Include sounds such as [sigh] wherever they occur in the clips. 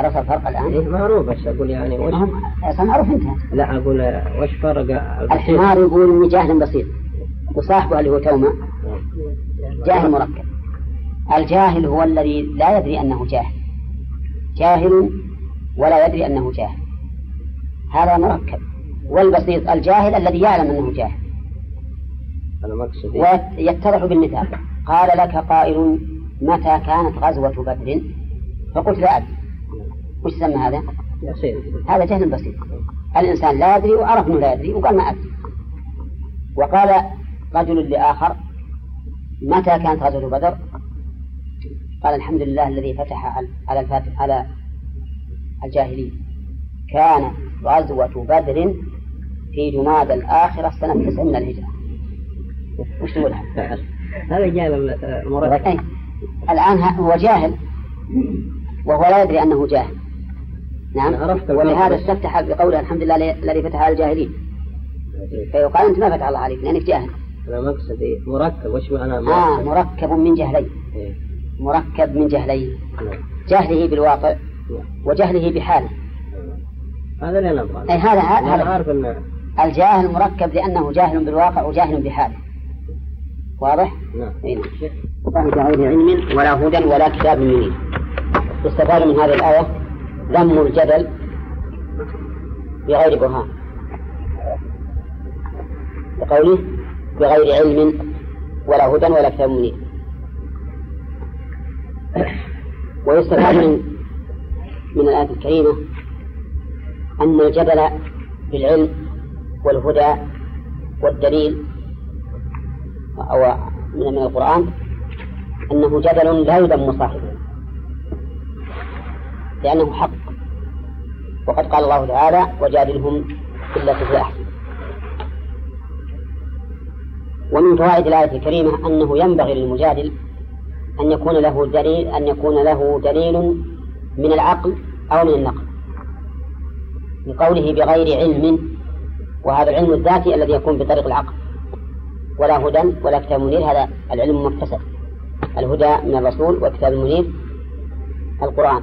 عرفت الفرق الآن؟ إيه معروف بس أقول يعني وش أصلا معروف انتهى لا أقول وش فرق؟ الحمار يقول إني جاهل بسيط. وصاحبه اللي هو توما جاهل مركب. الجاهل هو الذي لا يدري أنه جاهل. جاهل ولا يدري أنه جاهل. هذا مركب. والبسيط الجاهل الذي يعلم أنه جاهل. أنا مقصدي ويتضح بالمثال. قال لك قائل متى كانت غزوة بدر؟ فقلت لا أدري. وش سمى هذا؟ يصير هذا جهل بسيط. الإنسان لا يدري وعرف أنه لا يدري وقال ما أدري. وقال رجل لآخر متى كانت غزوة بدر؟ قال الحمد لله الذي فتح على الفاتح على الجاهلين. كانت غزوة بدر في جماد الآخرة سنة تسع من الهجرة. وش تقول؟ هذا جاهل الآن هو جاهل وهو لا يدري أنه جاهل. نعم. عرفت ولهذا استفتح بقوله الحمد لله الذي فتح على الجاهلين. فيقال أنت ما فتح الله عليك لأنك جاهل. أنا مقصدي. مركب وش معنى مركب؟ آه مركب؟ من جهلين. إيه. مركب من جهلين. نعم. جهله بالواقع نعم. وجهله بحاله. هذا اللي نبغى أي هذا أنا هذا. عارف الجاهل مركب لأنه جاهل بالواقع وجاهل بحاله. واضح؟ نعم. أي نعم. بغير علم ولا هدى ولا كتاب منير. يستفاد من هذه الآية؟ ذم الجدل بغير برهان. بقوله بغير علم ولا هدى ولا كتاب منير. ويستفاد من من الآية الكريمة أن الجدل بالعلم والهدى والدليل أو من القرآن أنه جدل لا يذم صاحبه. لأنه حق. وقد قال الله تعالى وجادلهم بالتي هي أحسن ومن فوائد الآية الكريمة أنه ينبغي للمجادل أن يكون له دليل أن يكون له دليل من العقل أو من النقل. لقوله بغير علم وهذا العلم الذاتي الذي يكون بطريق العقل. ولا هدى ولا كتاب منير هذا العلم مكتسب الهدى من الرسول والكتاب المنير القرآن.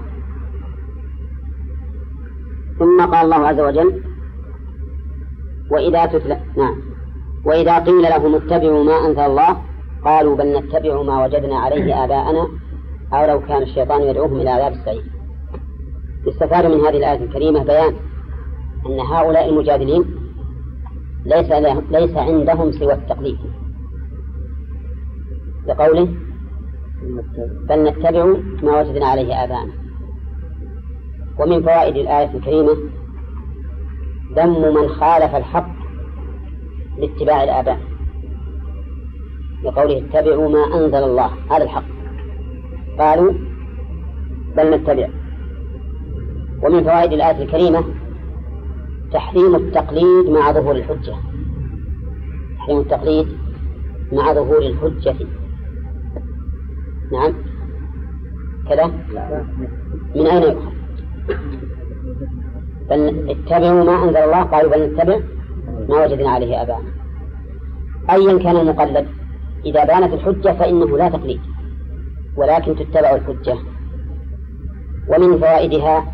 ثم قال الله عز وجل وإذا تتلى نعم. وإذا قيل لهم اتبعوا ما أنزل الله قالوا بل نتبع ما وجدنا عليه آباءنا أو لو كان الشيطان يدعوهم إلى عذاب السعير يستفاد من هذه الآية الكريمة بيان أن هؤلاء المجادلين ليس ليس عندهم سوى التقليد. لقوله بل نتبع ما وجدنا عليه آباءنا. ومن فوائد الآية الكريمة ذم من خالف الحق لاتباع الآباء لقوله اتبعوا ما أنزل الله هذا الحق. قالوا بل نتبع. ومن فوائد الآية الكريمة تحريم التقليد مع ظهور الحجة. تحريم التقليد مع ظهور الحجة. نعم. كذا؟ من أين يؤخذ؟ بل اتبعوا ما أنزل الله قالوا بل نتبع ما وجدنا عليه آباءنا. أيا كان المقلد إذا بانت الحجة فإنه لا تقليد ولكن تتبع الحجة. ومن فوائدها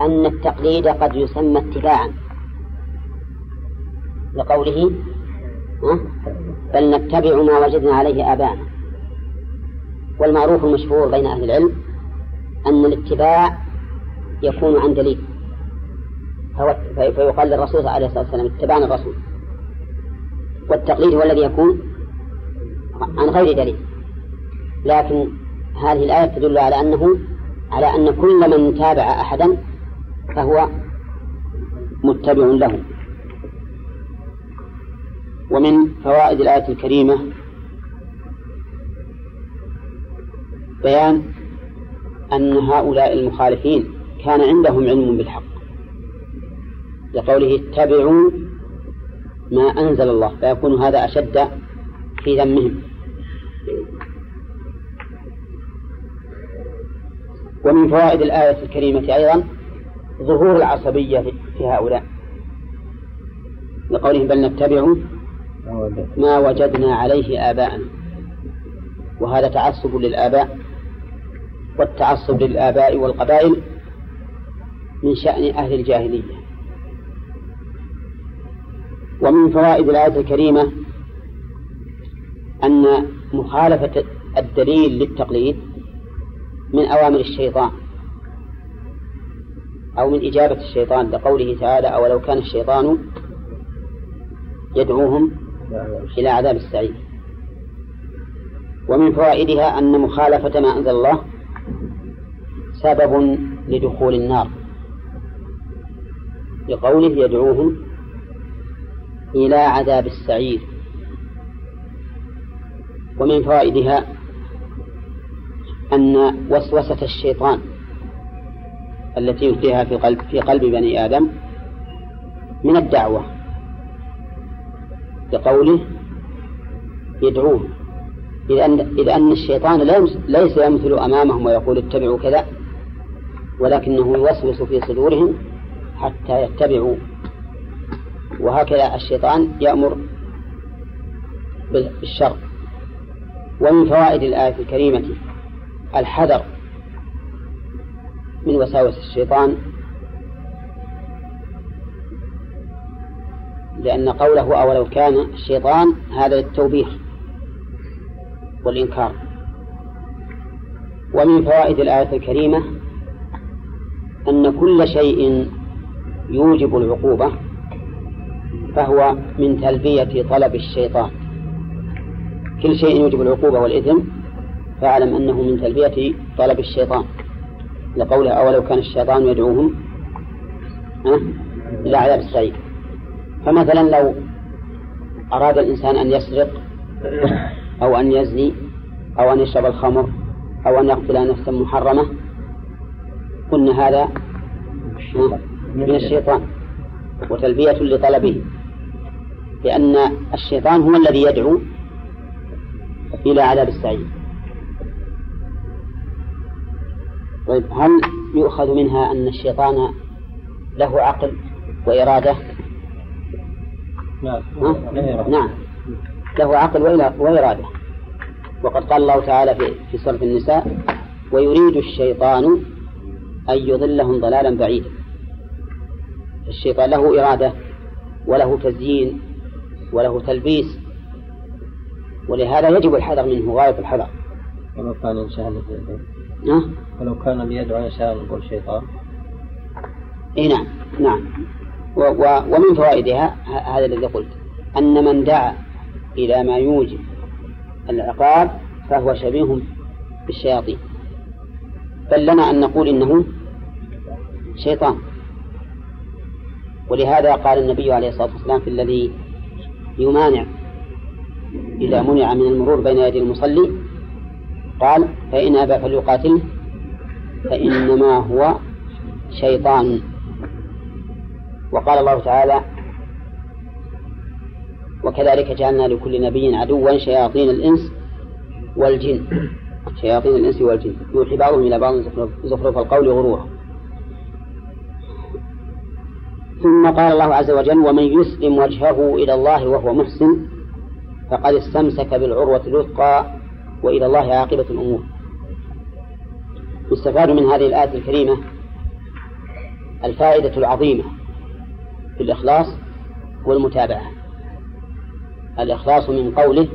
أن التقليد قد يسمى اتباعا. لقوله بل نتبع ما وجدنا عليه آباءنا. والمعروف المشهور بين أهل العلم أن الاتباع يكون عن دليل. فيقال للرسول عليه الصلاة والسلام اتبعنا الرسول. والتقليد هو الذي يكون عن غير دليل. لكن هذه الآية تدل على أنه على أن كل من تابع أحدا فهو متبع له. ومن فوائد الآية الكريمة بيان أن هؤلاء المخالفين كان عندهم علم بالحق. لقوله اتبعوا ما أنزل الله فيكون هذا أشد في ذمهم. ومن فوائد الآية الكريمة أيضا ظهور العصبية في هؤلاء. لقولهم بل نتبع ما وجدنا عليه آباءنا. وهذا تعصب للآباء والتعصب للآباء والقبائل. من شأن أهل الجاهلية. ومن فوائد الآية الكريمة أن مخالفة الدليل للتقليد من أوامر الشيطان أو من إجابة الشيطان لقوله تعالى أولو كان الشيطان يدعوهم إلى عذاب السعير ومن فوائدها أن مخالفة ما أنزل الله سبب لدخول النار. لقوله يدعوهم إلى عذاب السعير. ومن فوائدها أن وسوسة الشيطان التي يلقيها في قلب في قلب بني آدم من الدعوة لقوله يدعوهم إذ أن, إذ أن الشيطان ليس يمثل أمامهم ويقول اتبعوا كذا ولكنه يوسوس في صدورهم حتى يتبعوا. وهكذا الشيطان يأمر بالشر. ومن فوائد الآية الكريمة الحذر من وساوس الشيطان لأن قوله أولو كان الشيطان هذا للتوبيخ والإنكار. ومن فوائد الآية الكريمة أن كل شيء يوجب العقوبة فهو من تلبية طلب الشيطان. كل شيء يوجب العقوبة والإثم فاعلم أنه من تلبية طلب الشيطان. لقوله أولو كان الشيطان يدعوهم إلى عذاب السعير. فمثلا لو أراد الإنسان أن يسرق أو أن يزني أو أن يشرب الخمر أو أن يقتل نفسا محرمة قلنا هذا من الشيطان وتلبية لطلبه لأن الشيطان هو الذي يدعو إلى عذاب السعير. طيب هل يؤخذ منها أن الشيطان له عقل وإرادة؟ نعم. نعم. له عقل وإرادة. وقد قال الله تعالى في في سورة النساء ويريد الشيطان أن يضلهم ضلالا بعيدا. الشيطان له إرادة وله تزيين وله تلبيس ولهذا يجب الحذر منه غاية الحذر. ولو كان إنسان نعم ولو كان ليدعو إنسان يقول شيطان إي نعم نعم. و و ومن فوائدها هذا الذي قلت أن من دعا إلى ما يوجب العقاب فهو شبيه بالشياطين. بل لنا أن نقول إنه شيطان. ولهذا قال النبي عليه الصلاة والسلام في الذي يمانع إذا منع من المرور بين يدي المصلي قال فإن أبى فليقاتله فإنما هو شيطان. وقال الله تعالى وكذلك جعلنا لكل نبي عدوا شياطين الإنس والجن. شياطين الإنس والجن. يوحي بعضهم إلى بعض زخرف القول غرورا ثم قال الله عز وجل ومن يسلم وجهه إلى الله وهو محسن فقد استمسك بالعروة الوثقى وإلى الله عاقبة الأمور. يستفاد من هذه الآية الكريمة الفائدة العظيمة في الإخلاص والمتابعة. الإخلاص من قوله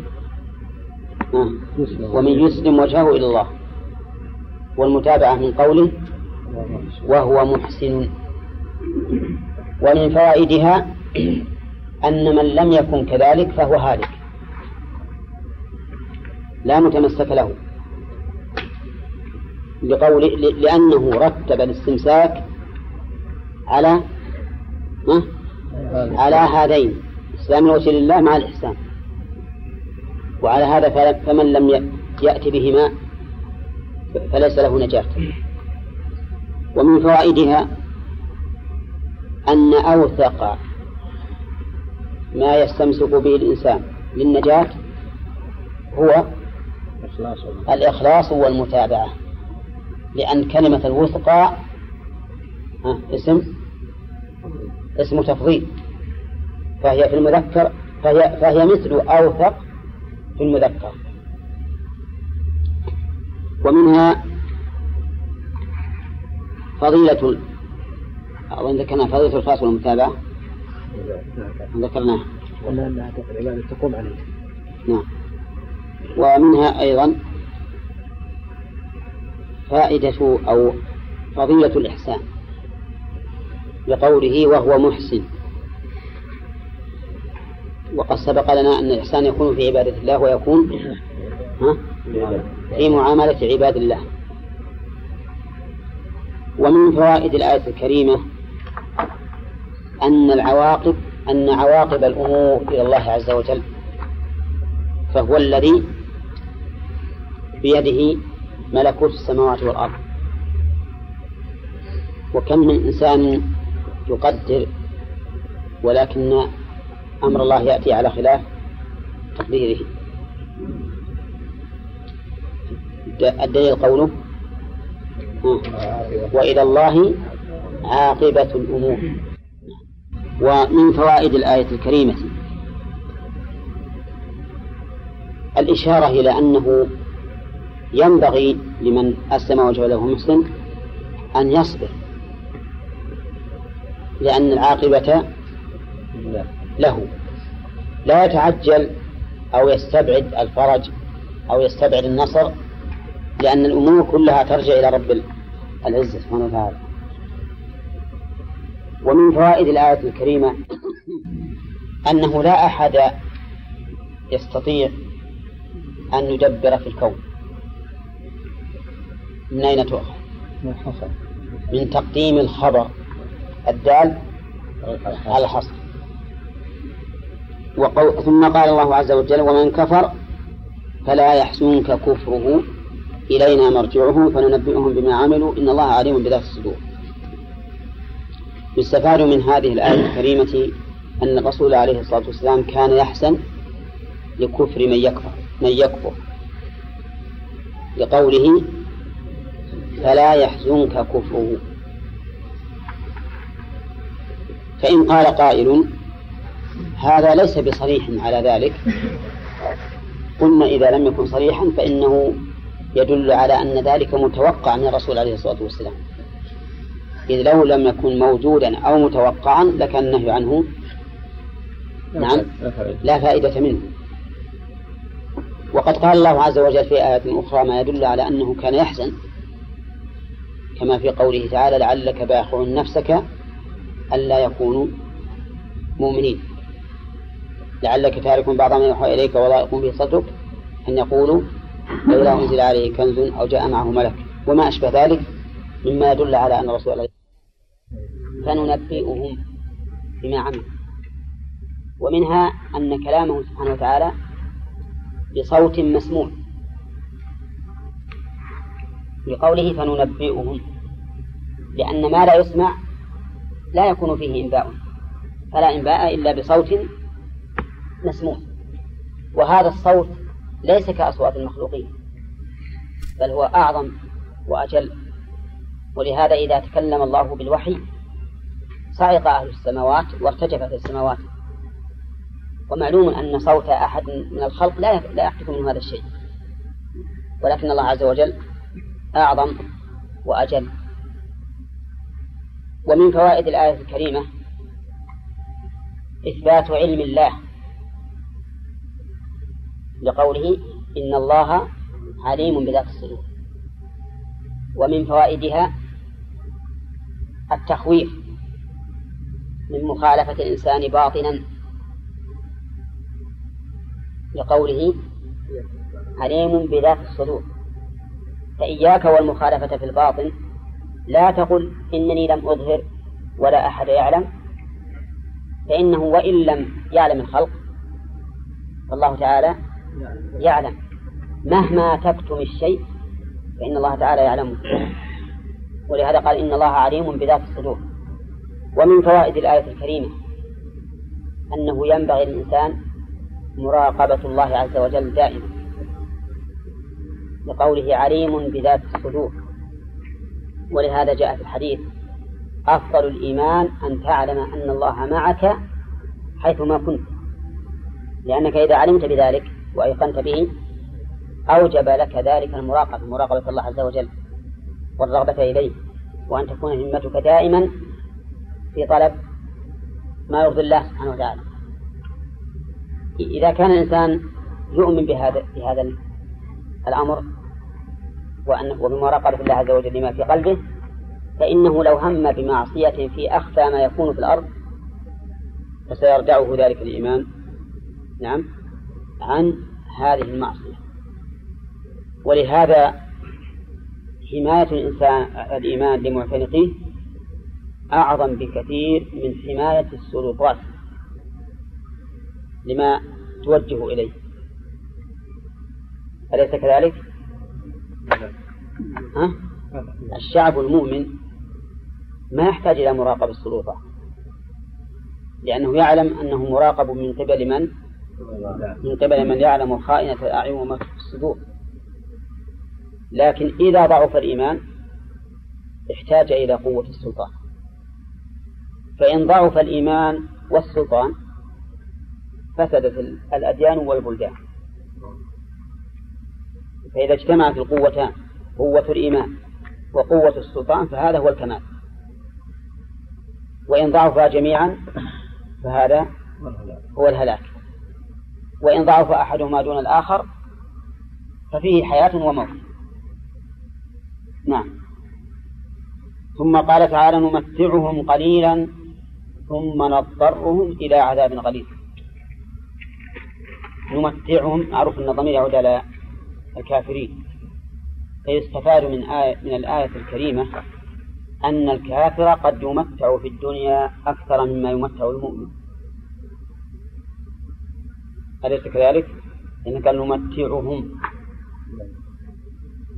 ومن يسلم وجهه إلى الله. والمتابعة من قوله وهو محسن. ومن فوائدها أن من لم يكن كذلك فهو هالك. لا متمسك له. لقول لأنه رتب الاستمساك على على هذين. إسلام وجه الله مع الإحسان. وعلى هذا فمن لم يأتي بهما فليس له نجاة. ومن فوائدها أن أوثق ما يستمسك به الإنسان للنجاة هو الإخلاص والمتابعة. لأن كلمة الوثقى اسم اسم تفضيل. فهي في المذكر فهي, فهي مثل أوثق في المذكر. ومنها فضيلة أظن ذكرنا فضيلة الفاصل والمتابعة؟ ذكرناه قلنا أنها العبادة تقوم عليه. نعم. ومنها أيضا فائدة أو فضيلة الإحسان بقوله وهو محسن. وقد سبق لنا أن الإحسان يكون في عبادة الله ويكون ها؟ في معاملة عباد الله. ومن فوائد الآية الكريمة أن العواقب أن عواقب الأمور إلى الله عز وجل فهو الذي بيده ملكوت السماوات والأرض. وكم من إنسان يقدر ولكن أمر الله يأتي على خلاف تقديره. الدليل قوله وإلى الله عاقبة الأمور. ومن فوائد الآية الكريمة. الإشارة إلى أنه ينبغي لمن أسلم وجهه له مسلم أن يصبر لأن العاقبة له. لا يتعجل أو يستبعد الفرج أو يستبعد النصر لأن الأمور كلها ترجع إلى رب العزة سبحانه وتعالى. ومن فوائد الآية الكريمة أنه لا أحد يستطيع أن يدبر في الكون. من أين تؤخذ؟ من تقديم الخبر الدال على الحصر. وقو... ثم قال الله عز وجل ومن كفر فلا يحزنك كفره إلينا مرجعهم فننبئهم بما عملوا. إن الله عليم بذات الصدور. يستفاد من هذه الآية الكريمة أن الرسول عليه الصلاة والسلام كان يحسن لكفر من يكفر من يكفر. لقوله فلا يحزنك كفره. فإن قال قائل هذا ليس بصريح على ذلك قلنا إذا لم يكن صريحا فإنه يدل على أن ذلك متوقع من الرسول عليه الصلاة والسلام. إذ لو لم يكن موجودا أو متوقعا لكان النهي عنه نعم. لا فائدة. منه. وقد قال الله عز وجل في آية أخرى ما يدل على أنه كان يحزن. كما في قوله تعالى لعلك باخع نفسك ألا يكونوا مؤمنين. لعلك تارك بعض ما يوحى إليك وضائق به صدرك أن يقولوا لولا أنزل عليه كنز أو جاء معه ملك. وما أشبه ذلك مما يدل على أن الرسول عليه فننبئهم بما عملوا. ومنها أن كلامه سبحانه وتعالى بصوت مسموع. بقوله فننبئهم لأن ما لا يسمع لا يكون فيه إنباء. فلا إنباء إلا بصوت مسموع. وهذا الصوت ليس كأصوات المخلوقين بل هو أعظم وأجل. ولهذا إذا تكلم الله بالوحي صعق أهل السماوات وارتجفت السماوات. ومعلوم أن صوت أحد من الخلق لا لا يحدث منه هذا الشيء. ولكن الله عز وجل أعظم وأجل. ومن فوائد الآية الكريمة إثبات علم الله. لقوله إن الله عليم بذات الصدور. ومن فوائدها التخويف. من مخالفة الإنسان باطنا لقوله عليم بذات الصدور. فإياك والمخالفة في الباطن. لا تقل إنني لم أظهر ولا أحد يعلم. فإنه وإن لم يعلم الخلق فالله تعالى يعلم. مهما تكتم الشيء فإن الله تعالى يعلمه. ولهذا قال إن الله عليم بذات الصدور. ومن فوائد الآية الكريمة أنه ينبغي للإنسان مراقبة الله عز وجل دائما لقوله عليم بذات الصدور. ولهذا جاء في الحديث أفضل الإيمان أن تعلم أن الله معك حيثما كنت لأنك إذا علمت بذلك وأيقنت به أوجب لك ذلك المراقبة مراقبة الله عز وجل والرغبة إليه وأن تكون همتك دائما في طلب ما يرضي الله سبحانه وتعالى. إذا كان الإنسان يؤمن بهذا بهذا الأمر وأنه وبمراقبة الله عز وجل لما في قلبه فإنه لو هم بمعصية في أخفى ما يكون في الأرض فسيرجعه ذلك الإيمان نعم عن هذه المعصية. ولهذا حماية الإنسان الإيمان لمعتنقيه أعظم بكثير من حماية السلطات لما توجه إليه أليس كذلك؟ ها؟ الشعب المؤمن ما يحتاج إلى مراقبة السلطة لأنه يعلم أنه مراقب من قبل من؟ من قبل من يعلم خائنة الأعين وما في الصدور لكن إذا ضعف الإيمان احتاج إلى قوة السلطان فإن ضعف الإيمان والسلطان فسدت الأديان والبلدان. فإذا اجتمعت القوتان قوة الإيمان وقوة السلطان فهذا هو الكمال. وإن ضعفا جميعا فهذا هو الهلاك. وإن ضعف أحدهما دون الآخر ففيه حياة وموت. نعم. ثم قال تعالى نمتعهم قليلا ثم نضطرهم إلى عذاب غليظ. نمتعهم معروف أن الضمير يعود على الكافرين. فيستفاد من آية من الآية الكريمة أن الكافر قد يمتع في الدنيا أكثر مما يمتع المؤمن. أليس كذلك؟ إن قال نمتعهم.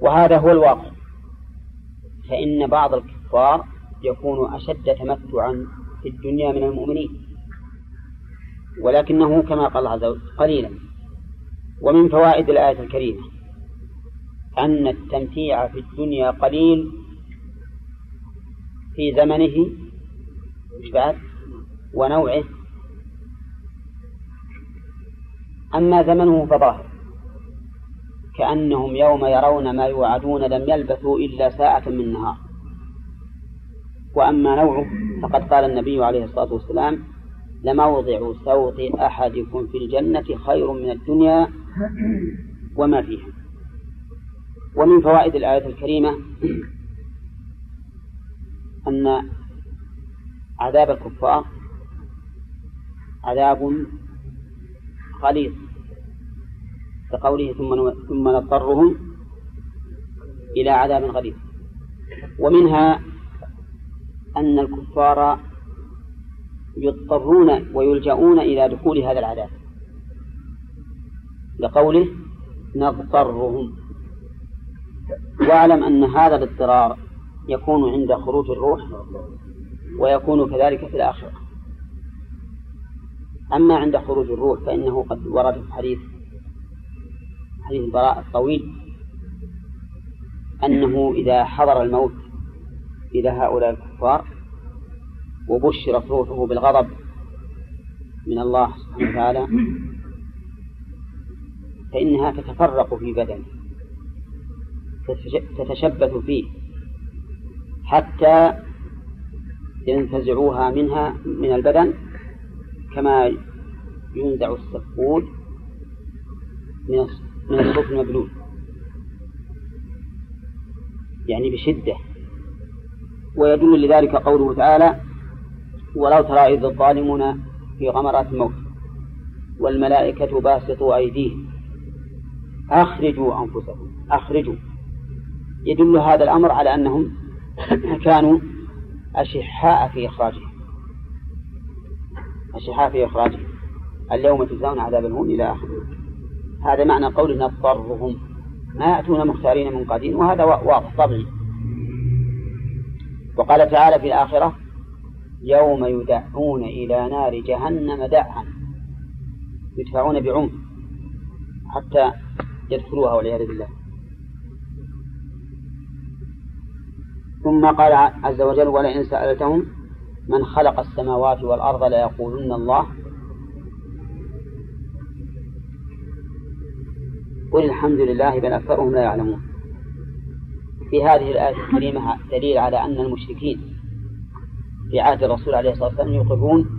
وهذا هو الواقع. فإن بعض الكفار يكون أشد تمتعا في الدنيا من المؤمنين. ولكنه كما قال عز وجل قليلا. ومن فوائد الآية الكريمة أن التمتيع في الدنيا قليل في زمنه مش بعد؟ ونوعه. أما زمنه فظاهر كأنهم يوم يرون ما يوعدون لم يلبثوا إلا ساعة من نهار. وأما نوعه فقد قال النبي عليه الصلاة والسلام لموضع سوط أحدكم في الجنة خير من الدنيا وما فيها. ومن فوائد الآية الكريمة أن عذاب الكفار عذاب غليظ كقوله ثم ثم نضطرهم إلى عذاب غليظ. ومنها أن الكفار يضطرون ويلجؤون إلى دخول هذا العذاب. لقوله نضطرهم. واعلم أن هذا الاضطرار يكون عند خروج الروح ويكون كذلك في الآخرة. أما عند خروج الروح فإنه قد ورد في حديث حديث البراء الطويل أنه إذا حضر الموت إلى هؤلاء الكفار وبشرت روحه بالغضب من الله سبحانه وتعالى فإنها تتفرق في بدنه تتشبث فيه حتى ينتزعوها منها من البدن كما ينزع السفود من الصوت المبلول يعني بشدة. ويدل لذلك قوله تعالى ولو ترى إذ الظالمون في غمرات الموت والملائكة باسطوا أيديهم أخرجوا أنفسكم أخرجوا. يدل هذا الأمر على أنهم [coughs] كانوا أشحاء في إخراجه أشحاء في إخراجه اليوم تجزون عذاب الهون إلى آخره. هذا معنى قول نضطرهم ما يأتون مختارين منقادين وهذا واضح طبيعي. وقال تعالى في الآخرة يوم يدعون إلى نار جهنم دعا يدفعون بعنف حتى يدخلوها والعياذ بالله. ثم قال عز وجل ولئن سألتهم من خلق السماوات والأرض ليقولن الله قل الحمد لله بل أكثرهم لا يعلمون. في هذه الآية الكريمة دليل على أن المشركين في عهد الرسول عليه الصلاة والسلام يقرون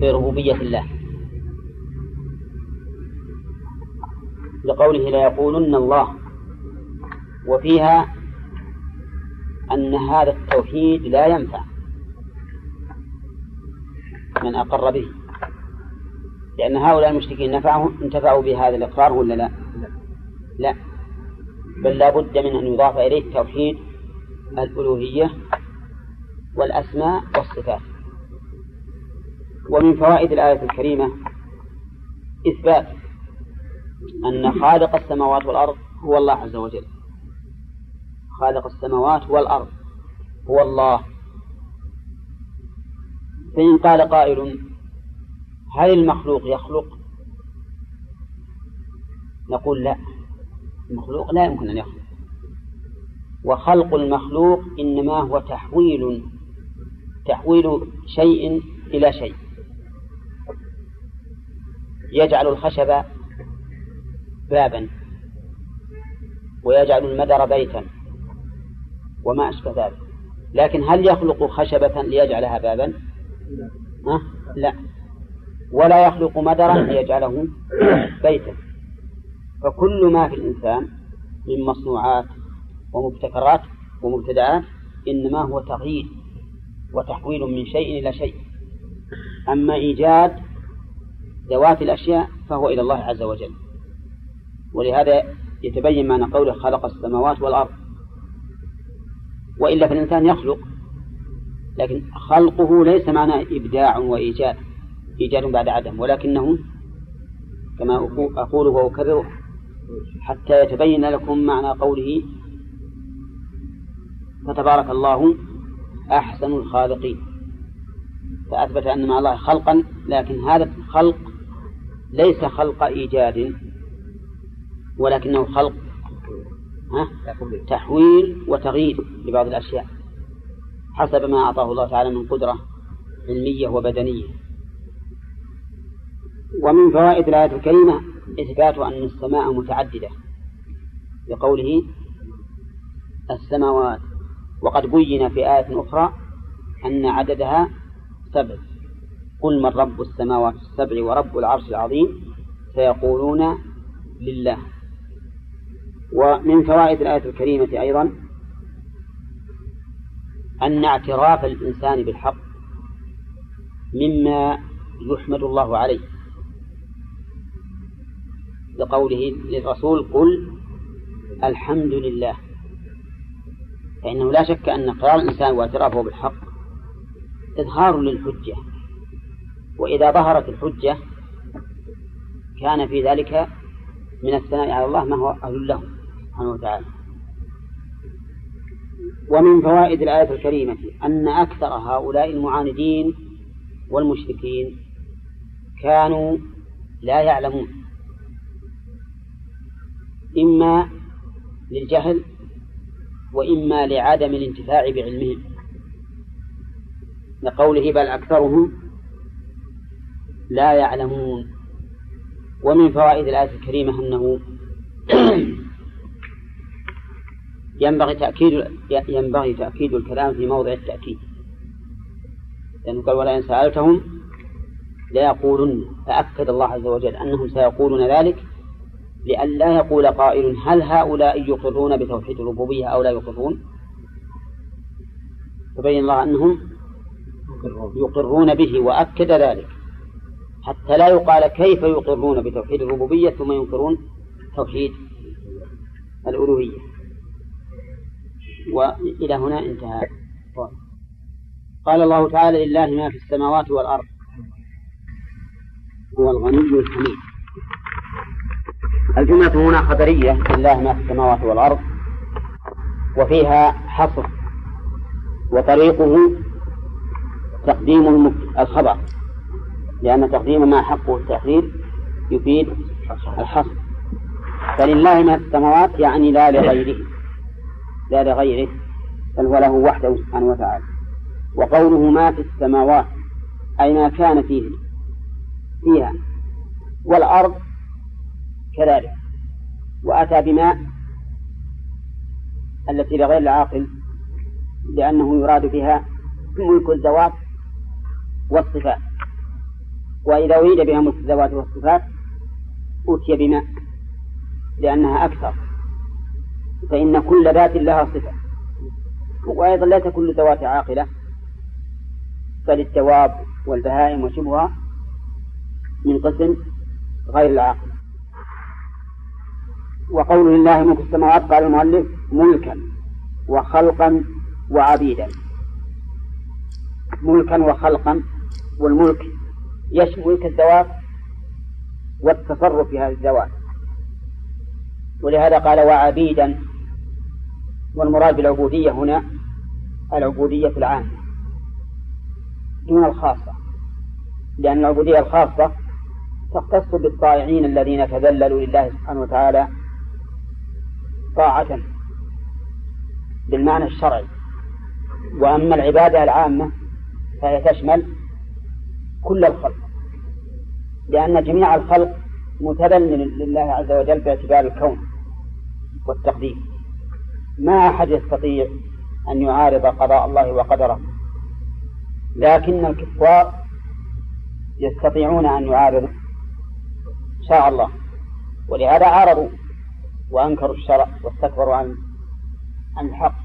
بربوبية الله. لقوله ليقولن الله. وفيها أن هذا التوحيد لا ينفع من أقر به. لأن هؤلاء المشركين نفعهم انتفعوا بهذا الإقرار ولا لا؟ لا. بل لا بد من أن يضاف إليه توحيد الألوهية والأسماء والصفات. ومن فوائد الآية الكريمة إثبات أن خالق السماوات والأرض هو الله عز وجل. خالق السماوات والأرض هو الله. فإن قال قائل هل المخلوق يخلق؟ نقول لا. المخلوق لا يمكن أن يخلق. وخلق المخلوق إنما هو تحويل تحويل شيء إلى شيء. يجعل الخشب بابا ويجعل المدر بيتا وما أشبه ذلك. لكن هل يخلق خشبة ليجعلها بابا؟ أه؟ لا. ولا يخلق مدرا ليجعله بيتا. فكل ما في الإنسان من مصنوعات ومبتكرات ومبتدعات إنما هو تغيير وتحويل من شيء إلى شيء. أما إيجاد ذوات الأشياء فهو إلى الله عز وجل. ولهذا يتبين معنى قوله خلق السماوات والأرض. وإلا فالإنسان يخلق لكن خلقه ليس معناه إبداع وإيجاد إيجاد بعد عدم ولكنه كما أقول وأكرر حتى يتبين لكم معنى قوله فتبارك الله أحسن الخالقين. فأثبت أن مع الله خلقا لكن هذا الخلق ليس خلق إيجاد ولكنه خلق تحويل وتغيير لبعض الأشياء. حسب ما أعطاه الله تعالى من قدرة علمية وبدنية. ومن فوائد الآية الكريمة إثبات أن السماء متعددة لقوله السماوات. وقد بين في آية أخرى أن عددها سبع. قل من رب السماوات السبع ورب العرش العظيم؟ سيقولون لله. ومن فوائد الآية الكريمة أيضا أن اعتراف الإنسان بالحق مما يحمد الله عليه. لقوله للرسول قل الحمد لله. فإنه لا شك أن إقرار الإنسان واعترافه بالحق إظهار للحجة وإذا ظهرت الحجة كان في ذلك من الثناء على الله ما هو أهل له سبحانه وتعالى. ومن فوائد الآية الكريمة أن أكثر هؤلاء المعاندين والمشركين كانوا لا يعلمون. إما للجهل وإما لعدم الانتفاع بعلمهم. لقوله بل أكثرهم لا يعلمون. ومن فوائد الآية الكريمة أنه [clears throat] ينبغي تأكيد ينبغي تأكيد الكلام في موضع التأكيد. لأنه قال ولئن سألتهم ليقولن فأكد الله عز وجل أنهم سيقولون ذلك. لئلا يقول قائل هل هؤلاء يقرون بتوحيد الربوبية أو لا يقرون. فبين الله أنهم يقرون به وأكد ذلك. حتى لا يقال كيف يقرون بتوحيد الربوبية ثم ينكرون توحيد الألوهية. وإلى هنا انتهى. قال الله تعالى لله ما في السماوات والأرض. هو الغني الحميد. الجملة هنا خبرية لله ما في السماوات والأرض وفيها حصر وطريقه تقديم الخبر لأن تقديم ما حقه التأخير يفيد الحصر. فلله ما في السماوات يعني لا لغيره لا لغيره بل هو له وحده سبحانه وتعالى. وقوله ما في السماوات أي ما كان فيه فيها والأرض كذلك. وأتى بماء التي لغير العاقل لأنه يراد بها ملك الذوات والصفات. وإذا أريد بها ملك الذوات والصفات أوتي بما لأنها أكثر. فإن كل ذات لها صفة. وأيضا ليس كل ذوات عاقلة بل الدواب والبهائم وشبهها من قسم غير العاقل. وقول لله ملك السماوات قال المؤلف ملكا وخلقا وعبيدا. ملكا وخلقا والملك يشمل ملك الذوات والتصرف في هذه الذوات ولهذا قال وعبيدا والمراد بالعبودية هنا العبودية العامة دون الخاصة. لأن العبودية الخاصة تختص بالطائعين الذين تذللوا لله سبحانه وتعالى طاعة بالمعنى الشرعي. وأما العبادة العامة فهي تشمل كل الخلق لأن جميع الخلق متذلل لله عز وجل باعتبار الكون والتقدير. ما أحد يستطيع أن يعارض قضاء الله وقدره لكن الكفار يستطيعون أن يعارضوا شاء الله. ولهذا عارضوا. وأنكروا الشرع واستكبروا عن عن الحق.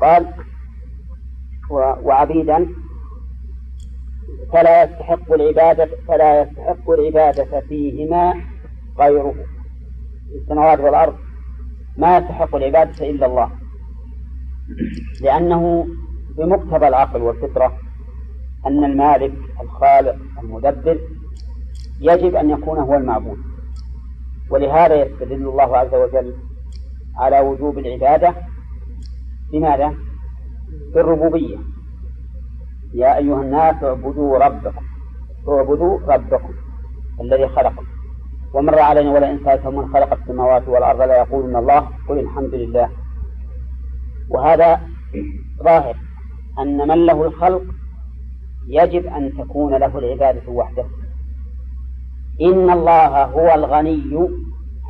قال وعبيدا فلا يستحق العبادة فلا يستحق العبادة فيهما غيره. السماوات والأرض ما يستحق العبادة إلا الله. لأنه بمقتضى العقل والفطرة أن المالك الخالق المدبر يجب أن يكون هو المعبود. ولهذا يستدل الله عز وجل على وجوب العبادة بماذا؟ بالربوبية. يا أيها الناس اعبدوا ربكم اعبدوا ربكم الذي خلقكم. ومر علينا ولئن سألتم من خلق السماوات والأرض لا يقولون الله قل الحمد لله. وهذا ظاهر أن من له الخلق يجب أن تكون له العبادة وحده. إن الله هو الغني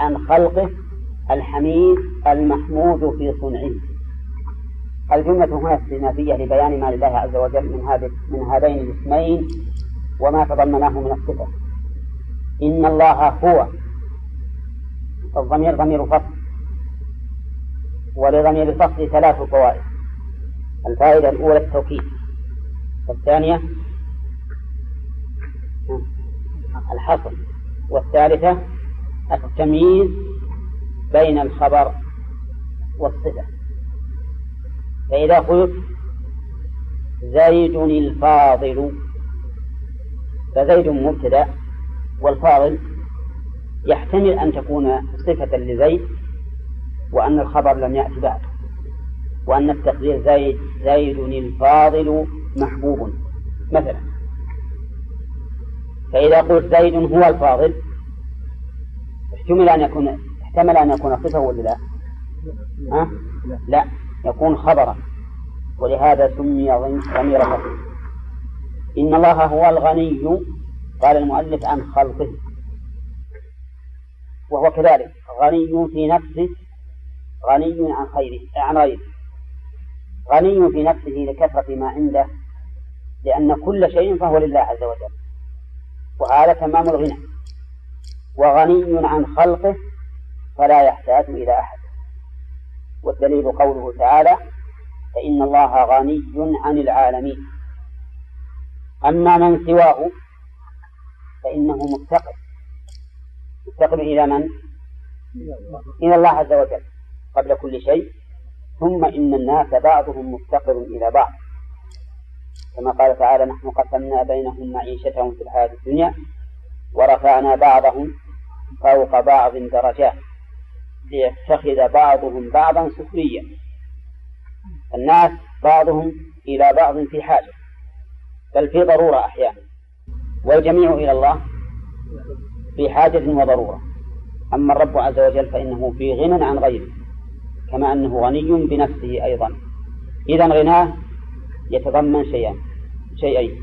عن خلقه الحميد المحمود في صنعه. الجملة هنا استئنافية لبيان ما لله عز وجل من هذه من هذين الاسمين وما تضمناه من الصفة. إن الله هو الضمير ضمير فصل ولضمير الفصل ثلاث فوائد الفائدة الأولى التوكيد والثانية الحصر. والثالثة التمييز بين الخبر والصفة فإذا قلت زيد الفاضل فزيد مبتدأ والفاضل يحتمل أن تكون صفة لزيد وأن الخبر لم يأتي بعد وأن التقدير زيد زيد الفاضل محبوب. مثلا فإذا قلت زيد هو الفاضل احتمل أن يكون احتمل أن يكون صفة ولا لا؟ ها؟ لا. يكون خبرا. ولهذا سمي ضمير فصل إن الله هو الغني قال المؤلف عن خلقه. وهو كذلك. غني في نفسه غني عن خيره عن غيره. غني في نفسه لكثرة ما عنده لأن كل شيء فهو لله عز وجل. وهذا تمام الغنى. وغني عن خلقه فلا يحتاج إلى أحد. والدليل قوله تعالى فإن الله غني عن العالمين. أما من سواه فإنه مفتقر مفتقر إلى من؟ إلى الله عز وجل قبل كل شيء. ثم إن الناس بعضهم مفتقر إلى بعض. كما قال تعالى نحن قسمنا بينهم معيشتهم في الحياة الدنيا ورفعنا بعضهم فوق بعض درجات ليتخذ بعضهم بعضا سخريا الناس بعضهم إلى بعض في حاجة بل في ضرورة أحيانا والجميع إلى الله في حاجة وضرورة. أما الرب عز وجل فإنه في غنى عن غيره كما أنه غني بنفسه أيضا. إذا غناه يتضمن شيئين شيئين.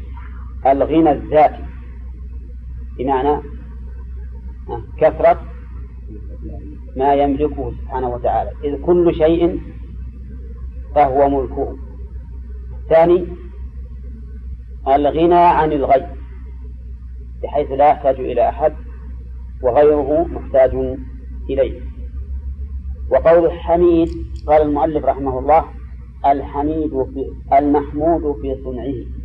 الغنى الذاتي. بمعنى كثرة ما يملكه سبحانه وتعالى. إذ كل شيء فهو ملكه. الثاني الغنى عن الغي بحيث لا يحتاج إلى أحد وغيره محتاج إليه. وقول حميد قال المؤلف رحمه الله الحميد في المحمود في صنعه.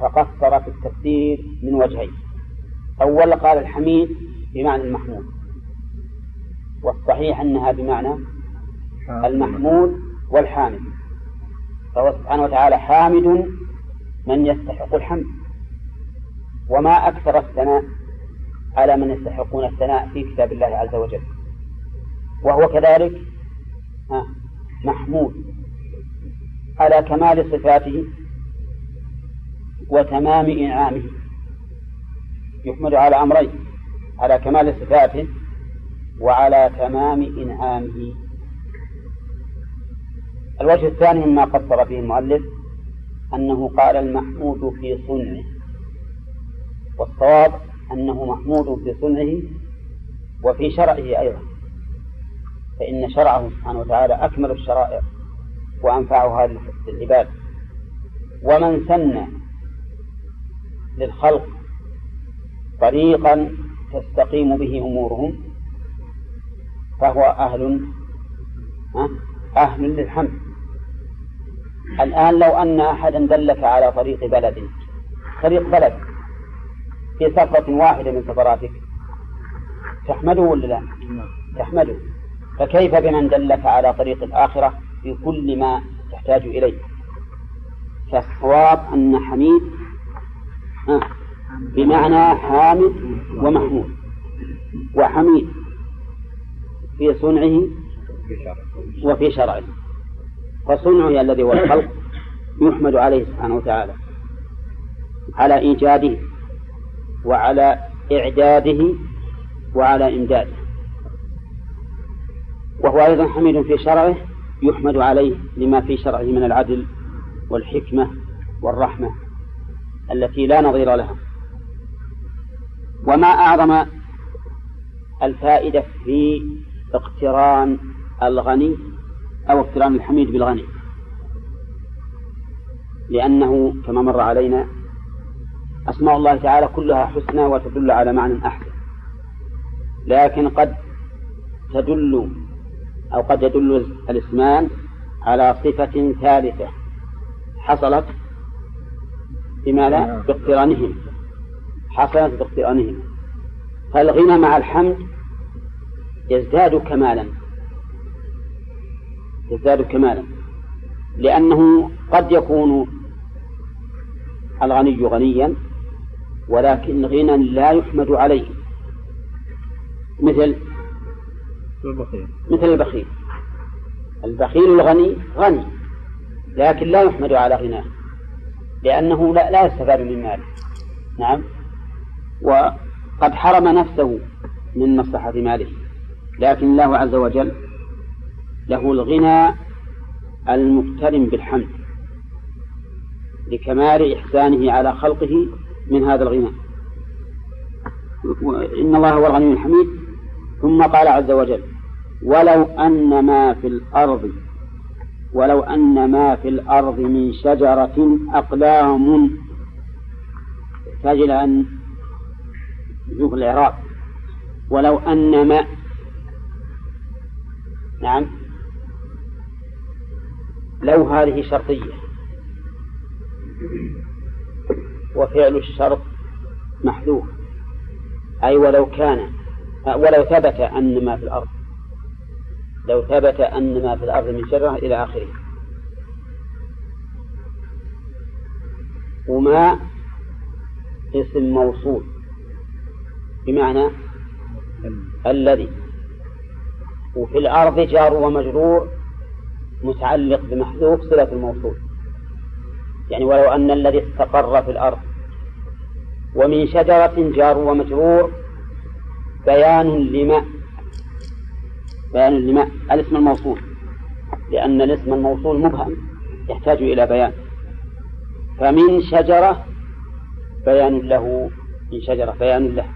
فقصر في التفسير من وجهين. أول قال الحميد بمعنى المحمود. والصحيح أنها بمعنى المحمود والحامد. فهو سبحانه وتعالى حامد من يستحق الحمد. وما أكثر الثناء على من يستحقون الثناء في كتاب الله عز وجل. وهو كذلك محمود على كمال صفاته وتمام إنعامه. يحمد على أمرين على كمال صفاته وعلى تمام إنعامه. الوجه الثاني مما قصر فيه المؤلف أنه قال المحمود في صنعه والصواب أنه محمود في صنعه وفي شرعه أيضا. فإن شرعه سبحانه وتعالى أكمل الشرائع وأنفعها للعباد ومن سن للخلق طريقا تستقيم به أمورهم فهو أهل أهل للحمد. الآن لو أن أحدا دلك على طريق بلد طريق بلد في سفرة واحدة من سفراتك تحمده ولا لا؟ تحمده. فكيف بمن دلك على طريق الآخرة في كل ما تحتاج إليه؟ فالصواب أن حميد بمعنى حامد ومحمود. وحميد في صنعه وفي شرعه. فصنعه الذي هو الخلق يحمد عليه سبحانه وتعالى. على إيجاده وعلى إعداده وعلى إمداده. وهو أيضا حميد في شرعه يحمد عليه لما في شرعه من العدل والحكمة والرحمة التي لا نظير لها. وما أعظم الفائدة في اقتران الغني أو اقتران الحميد بالغني لأنه كما مر علينا أسماء الله تعالى كلها حسنى وتدل على معنى أحسن لكن قد تدل أو قد يدل الإسمان على صفة ثالثة. حصلت بماذا؟ باقترانهم. حصلت باقترانهم. فالغنى مع الحمد يزداد كمالا. يزداد كمالا. لأنه قد يكون الغني غنيا ولكن غنى لا يحمد عليه. مثل مثل البخيل. البخيل. الغني غني لكن لا يحمد على غناه لأنه لا, لا يستفاد من ماله. نعم. وقد حرم نفسه من مصلحة ماله لكن الله عز وجل له الغنى المقترن بالحمد لكمال إحسانه على خلقه من هذا الغنى. إن الله هو الغني الحميد. ثم قال عز وجل ولو أن ما في الأرض ولو أن ما في الأرض من شجرة أقلام يحتاج إلى أن نشوف الإعراب ولو أن ما نعم لو هذه شرطية. وفعل الشرط محذوف. أي ولو كان ولو ثبت أن ما في الأرض. لو ثبت أن ما في الأرض من شجرة إلى آخره. وما اسم موصول بمعنى الذي وفي الأرض جار ومجرور متعلق بمحذوف صلة الموصول. يعني ولو أن الذي استقر في الأرض ومن شجرة جار ومجرور بيان لما بيان لما الاسم الموصول لأن الاسم الموصول مبهم يحتاج إلى بيان. فمن شجرة بيان له من شجرة بيان له.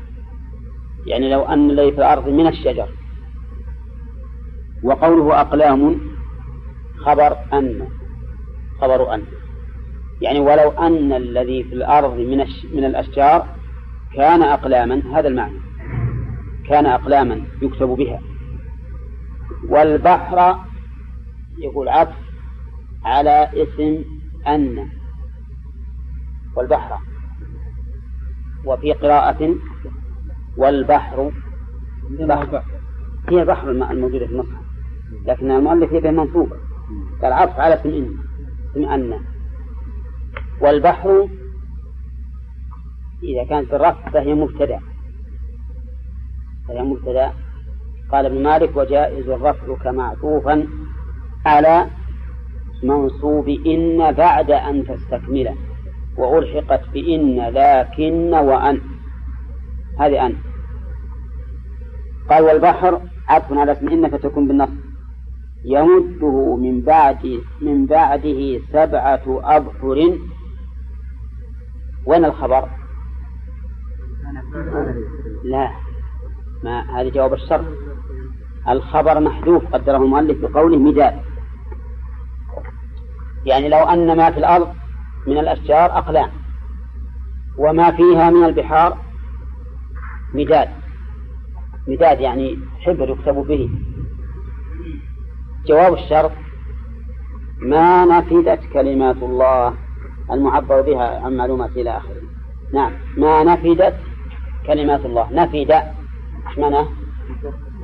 يعني لو أن الذي في الأرض من الشجر. وقوله أقلام خبر أن خبر أن. يعني ولو أن الذي في الأرض من من الأشجار كان أقلاما هذا المعنى. كان أقلاما يكتب بها. والبحر يقول عطف على اسم أن. والبحر. وفي قراءة والبحر. بحر هي البحر الموجودة في المصحف لكن المؤلف يبقى منصوبة قال عطف على اسم إن. اسم أن. والبحر إذا كانت بالرفع فهي مبتدأ. فهي مبتدأ قال ابن مالك وجائز الرفع كمعطوفا على منصوب إن بعد أن تستكمله وألحقت بإن لكن وأن. هذه أن. قال والبحر عطف على اسم إن فتكون بالنص. يمده من بعد من بعده سبعة أبحر. وين الخبر؟ لا. ما هذه جواب الشرط الخبر محذوف قدره المؤلف بقوله مداد. يعني لو أن ما في الأرض من الأشجار أقلام وما فيها من البحار مداد. مداد يعني حبر يكتب به. جواب الشرط ما نفدت كلمات الله المعبر بها عن معلومات إلى آخره. نعم ما نفدت كلمات الله. نفد إيش معناه؟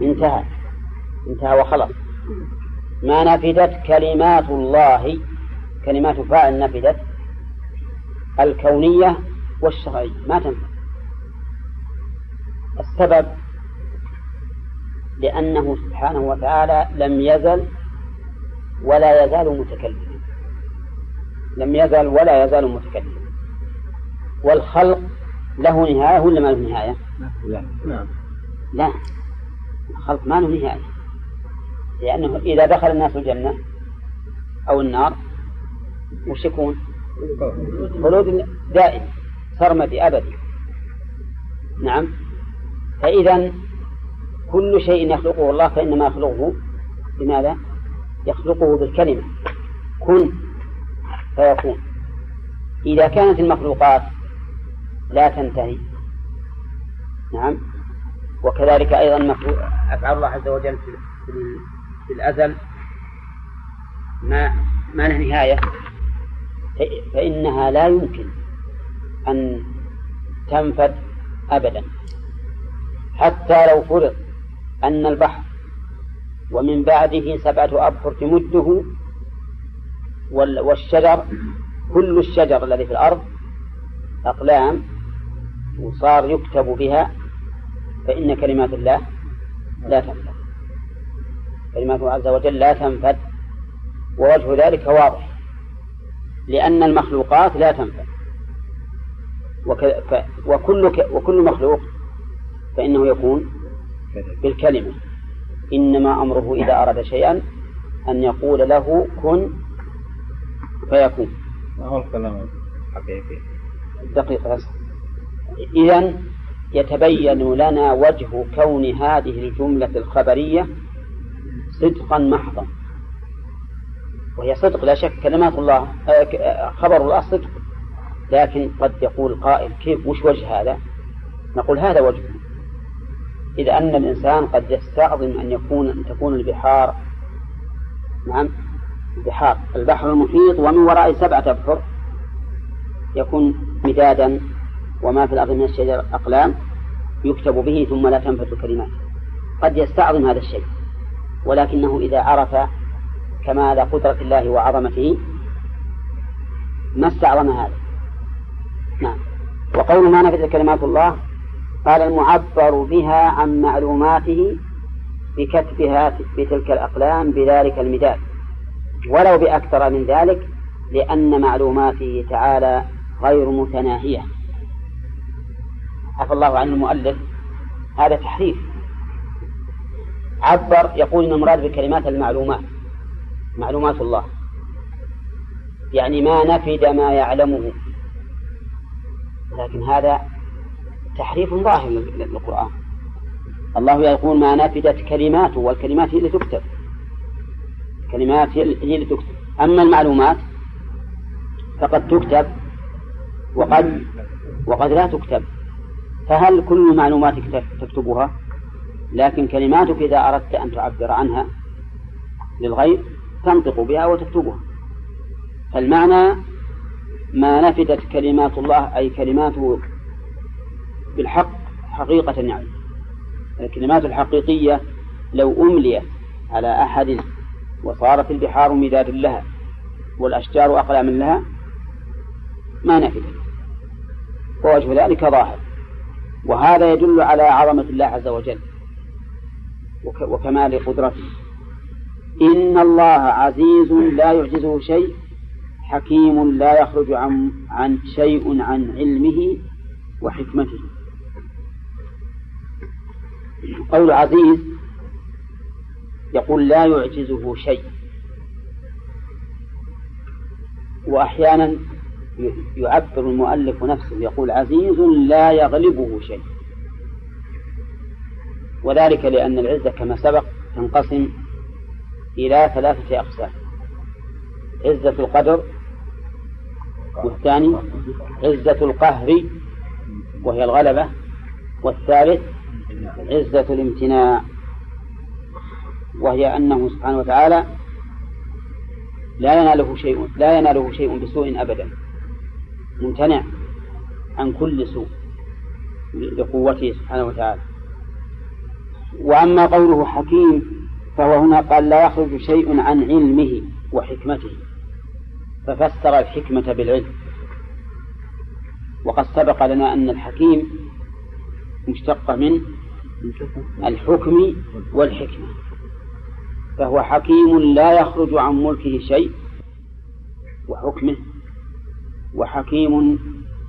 انتهى. انتهى وخلص. ما نفدت كلمات الله كلمات فاعل نفدت الكونية والشرعية. ما تنفع. السبب لأنه سبحانه وتعالى لم يزل ولا يزال متكلما. لم يزل ولا يزال متكلما. والخلق له نهاية ولا ما له نهاية؟ لا. لا. الخلق ما له نهاية. لأنه إذا دخل الناس الجنة أو النار وش يكون؟ خلود دائم سرمدي أبدي نعم. فإذا كل شيء يخلقه الله فإنما يخلقه بماذا؟ يخلقه بالكلمة. كن فيكون. إذا كانت المخلوقات لا تنتهي. نعم. وكذلك أيضا أفعال الله عز وجل في الأزل ما ما له نهاية. فإنها لا يمكن أن تنفد أبدا. حتى لو فرض أن البحر ومن بعده سبعة أبحر تمده والشجر كل الشجر الذي في الأرض أقلام وصار يكتب بها فإن كلمات الله لا تنفد. كلماته عز وجل لا تنفد ووجه ذلك واضح لأن المخلوقات لا تنفد. وكل وكل مخلوق فإنه يكون بالكلمة. إنما أمره إذا أراد شيئا أن يقول له كن فيكون. ما هو الكلام الحقيقي دقيقة إذا يتبين لنا وجه كون هذه الجملة الخبرية صدقا محضا. وهي صدق لا شك كلمات الله آه، خبر الله صدق. لكن قد يقول قائل كيف؟ وش وجه هذا؟ نقول هذا وجهه إذ أن الإنسان قد يستعظم أن يكون أن تكون البحار نعم البحار البحر المحيط ومن وراء سبعة أبحر يكون مدادا وما في الأرض من الشجر أقلام يكتب به ثم لا تنفذ الكلمات. قد يستعظم هذا الشيء. ولكنه إذا عرف كمال قدرة الله وعظمته ما استعظم هذا. نعم. وقول ما نفذ كلمات الله قال المعبر بها عن معلوماته بكتبها بتلك الأقلام بذلك المداد. ولو بأكثر من ذلك لأن معلوماته تعالى غير متناهية. عفى الله عن المؤلف. هذا تحريف. عبر يقول إن المراد بالكلمات المعلومات معلومات الله. يعني ما نفد ما يعلمه. لكن هذا تحريف ظاهر للقرآن. الله يقول ما نفدت كلماته والكلمات هي اللي تكتب. الكلمات هي اللي تكتب. أما المعلومات فقد تكتب وقد وقد لا تكتب. فهل كل معلوماتك تكتبها؟ لكن كلماتك إذا أردت أن تعبر عنها للغير تنطق بها وتكتبها. فالمعنى ما نفدت كلمات الله أي كلماته بالحق حقيقة يعني. الكلمات الحقيقية لو أمليت على أحد وصارت البحار مداد لها والأشجار أقلام لها ما نفدت. ووجه ذلك ظاهر. وهذا يدل على عظمة الله عز وجل. وكمال قدرته. إن الله عزيز لا يعجزه شيء حكيم لا يخرج عن عن شيء عن علمه وحكمته. قول عزيز يقول لا يعجزه شيء. وأحيانا يعبر المؤلف نفسه يقول عزيز لا يغلبه شيء. وذلك لأن العزة كما سبق تنقسم إلى ثلاثة أقسام. عزة القدر والثاني عزة القهر وهي الغلبة والثالث عزة الامتناع وهي أنه سبحانه وتعالى لا يناله شيء لا يناله شيء بسوء أبدا. ممتنع عن كل سوء لقوته سبحانه وتعالى. وأما قوله حكيم فهو هنا قال لا يخرج شيء عن علمه وحكمته. ففسر الحكمة بالعلم. وقد سبق لنا أن الحكيم مشتقة من الحكم والحكمة. فهو حكيم لا يخرج عن ملكه شيء وحكمه. وحكيم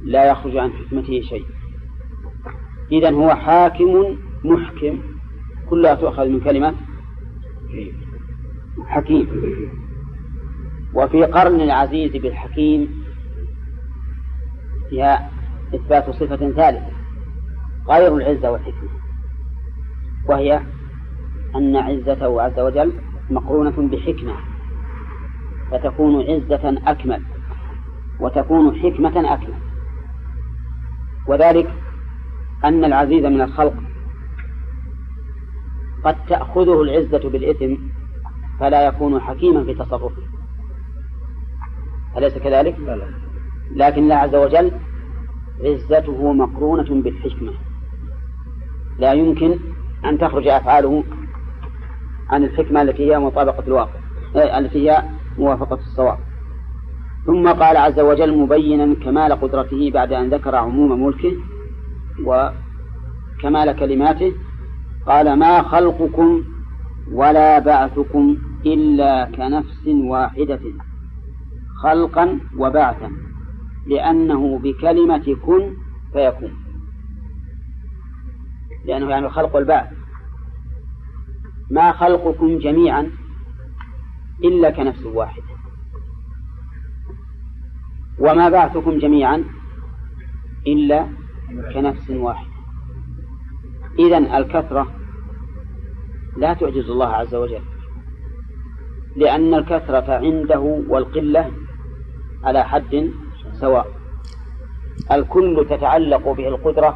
لا يخرج عن حكمته شيء. إذا هو حاكم محكم. كلها تؤخذ من كلمة حكيم. وفي قرن العزيز بالحكيم فيها إثبات صفة ثالثة غير العزة والحكمة وهي أن عزته عز وجل مقرونة بحكمة فتكون عزة أكمل وتكون حكمة أكمل. وذلك أن العزيز من الخلق قد تأخذه العزة بالإثم فلا يكون حكيما في تصرفه. أليس كذلك؟ لكن الله عز وجل عزته مقرونة بالحكمة. لا يمكن أن تخرج أفعاله عن الحكمة التي هي مطابقة الواقع التي هي موافقة الصواب. ثم قال عز وجل مبينا كمال قدرته بعد أن ذكر عموم ملكه وكمال كلماته قال ما خلقكم ولا بعثكم إلا كنفس واحدة خلقا وبعثا لأنه بكلمة كن فيكون. لأنه يعني الخلق والبعث ما خلقكم جميعا إلا كنفس واحدة. وما بعثكم جميعا إلا كنفس واحدة. إذن الكثرة لا تعجز الله عز وجل. لأن الكثرة عنده والقلة على حد سواء. الكل تتعلق به القدرة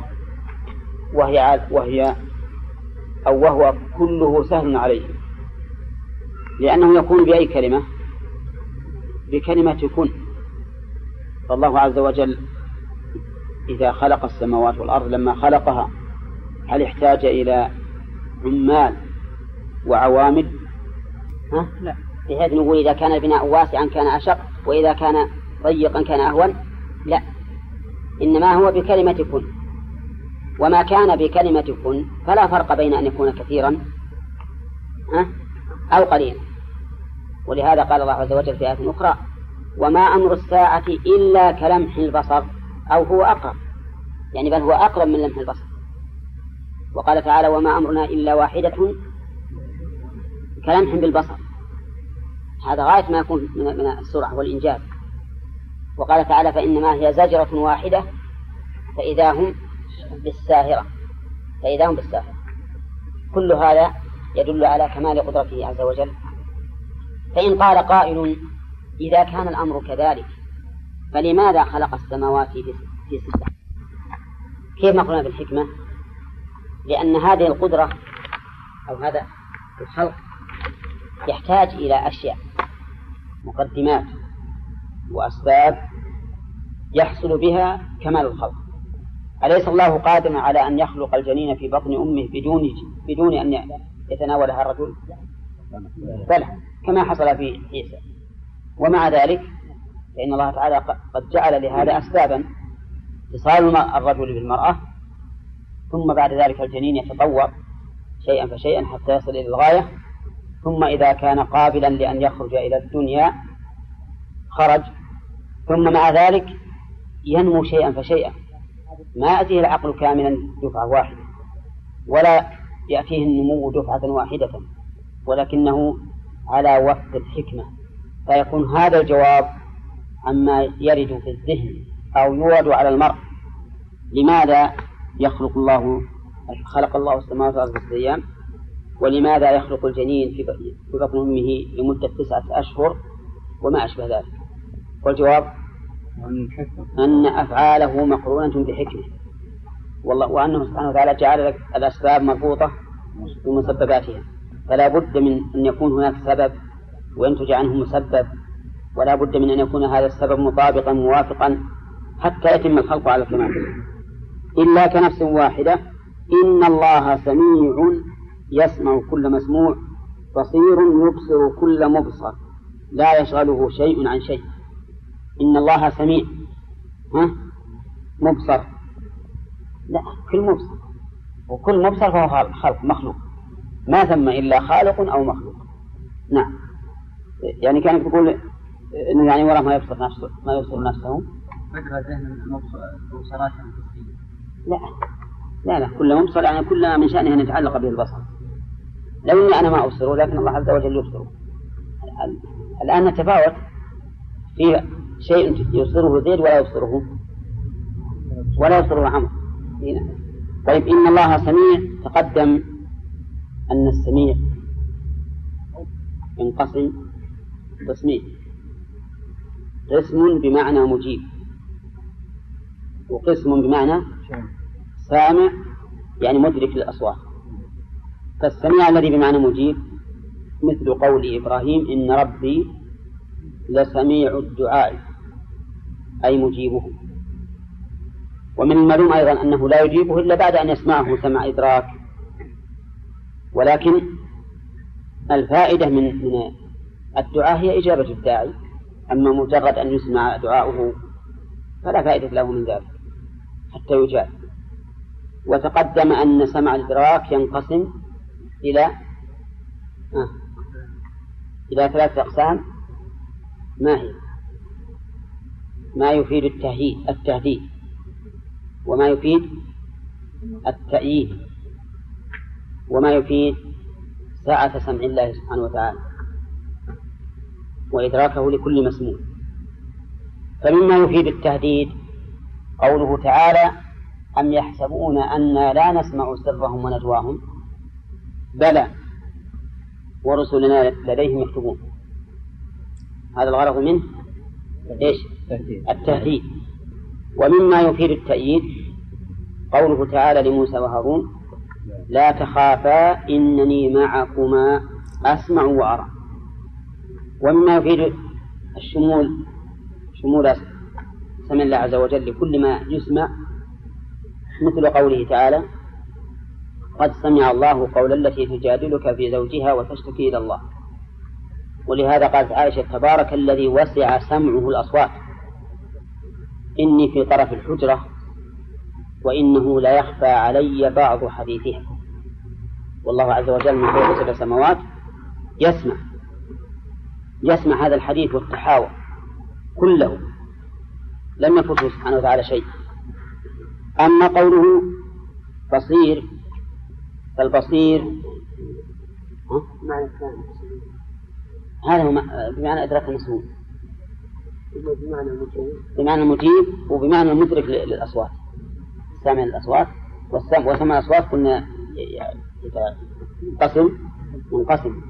وهي وهي أو وهو كله سهل عليه. لأنه يكون بأي كلمة؟ بكلمة كن. فالله عز وجل إذا خلق السماوات والأرض لما خلقها هل احتاج إلى عمال وعوامل؟ ها؟ لا. بحيث نقول إذا كان البناء واسعا كان أشق وإذا كان ضيقا كان أهون؟ لا. إنما هو بكلمة كن وما كان بكلمة كن فلا فرق بين أن يكون كثيرا ها؟ أو قليلا. ولهذا قال الله عز وجل في آية أخرى وما أمر الساعة إلا كلمح البصر أو هو أقرب. يعني بل هو أقرب من لمح البصر. وقال تعالى وما أمرنا إلا واحدة كلمح بالبصر هذا غاية ما يكون من السرعة والإنجاز وقال تعالى فإنما هي زجرة واحدة فإذا هم بالساهرة. فإذا هم بالساهرة. كل هذا يدل على كمال قدرته عز وجل. فإن قال قائل إذا كان الأمر كذلك فلماذا خلق السماوات في ستة؟ كيف نقولنا بالحكمة؟ لأن هذه القدرة أو هذا الخلق يحتاج إلى أشياء مقدمات وأسباب يحصل بها كمال الخلق. أليس الله قادرا على أن يخلق الجنين في بطن أمه بدون بدون أن يتناولها الرجل؟ بلى كما حصل في عيسى. ومع ذلك فإن الله تعالى قد جعل لهذا أسبابا. اتصال الرجل بالمرأة ثم بعد ذلك الجنين يتطور شيئا فشيئا حتى يصل إلى الغاية. ثم إذا كان قابلا لأن يخرج إلى الدنيا خرج. ثم مع ذلك ينمو شيئا فشيئا. ما يأتيه العقل كاملا دفعة واحدة ولا يأتيه النمو دفعة واحدة ولكنه على وفق الحكمة. فيكون هذا الجواب عما يرد في الذهن أو يورد على المرء. لماذا يخلق الله خلق الله السماوات والأرض في أيام؟ ولماذا يخلق الجنين في بطن أمه لمدة تسعة أشهر وما أشبه ذلك؟ والجواب؟ أن أفعاله مقرونة بحكمة. والله وأنه سبحانه وتعالى جعل لك الأسباب مربوطة بمسبباتها. فلا بد من أن يكون هناك سبب وينتج عنه مسبب. ولا بد من أن يكون هذا السبب مطابقا موافقا حتى يتم الخلق على الكمال. إلا كنفس واحدة إن الله سميع يسمع كل مسموع بصير يبصر كل مبصر لا يشغله شيء عن شيء. إن الله سميع. ها؟ مبصر. لا كل مبصر. وكل مبصر فهو خلق مخلوق. ما ثم إلا خالق أو مخلوق. نعم. يعني كانت تقول إنه يعني وراه ما يبصر نفسه ما يبصر نفسه. فكرة ذهن مبصرات لا. لا لا كل مبصر يعني كل من شأنه أن يتعلق به البصر. لو إني أنا ما أبصره لكن الله عز وجل يبصره الآن نتفاوت في شيء يبصره زيد ولا يبصره ولا يبصره عمرو. طيب إن الله سميع تقدم أن السميع ينقسم قسمين قسم بمعنى مجيب وقسم بمعنى سامع يعني مدرك للأصوات. فالسميع الذي بمعنى مجيب. مثل قول إبراهيم إن ربي لسميع الدعاء أي مجيبه. ومن المعلوم أيضا أنه لا يجيبه إلا بعد أن يسمعه سمع إدراك. ولكن الفائدة من من الدعاء هي إجابة الداعي. أما مجرد أن يسمع دعاؤه فلا فائدة له من ذلك حتى يجاب. وتقدم أن سمع الإدراك ينقسم إلى آه. إلى ثلاثة أقسام. ما هي؟ ما يفيد التهييد التهديد. وما يفيد التأييد. وما يفيد ساعة سمع الله سبحانه وتعالى. وإدراكه لكل مسموع. فمما يفيد التهديد قوله تعالى أم يحسبون أنا لا نسمع سرهم ونجواهم بلى ورسلنا لديهم يكتبون. هذا الغرض منه إيش؟ التهديد. ومما يفيد التأييد قوله تعالى لموسى وهارون لا تخافا إنني معكما أسمع وأرى. ومما يفيد الشمول شمول سمع الله عز وجل لكل ما يسمع مثل قوله تعالى قد سمع الله قول التي تجادلك في زوجها وتشتكي إلى الله. ولهذا قالت عائشة تبارك الذي وسع سمعه الأصوات. إني في طرف الحجرة وإنه لا يخفى علي بعض حديثها. والله عز وجل من فوق سبع سماوات يسمع. يسمع هذا الحديث والتحاور كله. لم يفته سبحانه وتعالى شيء. أما قوله بصير فالبصير هذا هو بمعنى إدراك المسموع بمعنى المجيب بمعنى المجيب وبمعنى المدرك للأصوات. سامع الأصوات. والسمع وسمع الأصوات قلنا قسم منقسم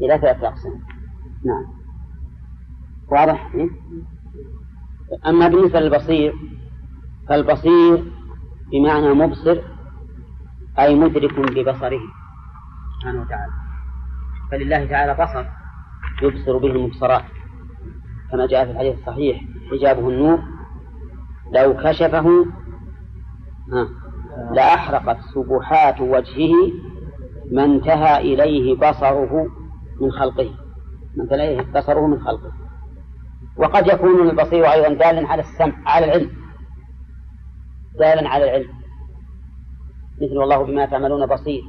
إلى ثلاثة أقسام. نعم. واضح؟ إيه؟ أما بالنسبة للبصير فالبصير بمعنى مبصر أي مدرك ببصره سبحانه وتعالى. فلله تعالى بصر يبصر به المبصرات. كما جاء في الحديث الصحيح حجابه النور لو كشفه لأحرقت سبحات وجهه ما انتهى إليه بصره من خلقه. من انتهى إليه بصره من خلقه. وقد يكون البصير أيضا دالا على السمع على العلم. دالا على العلم. مثل والله بما تعملون بصير.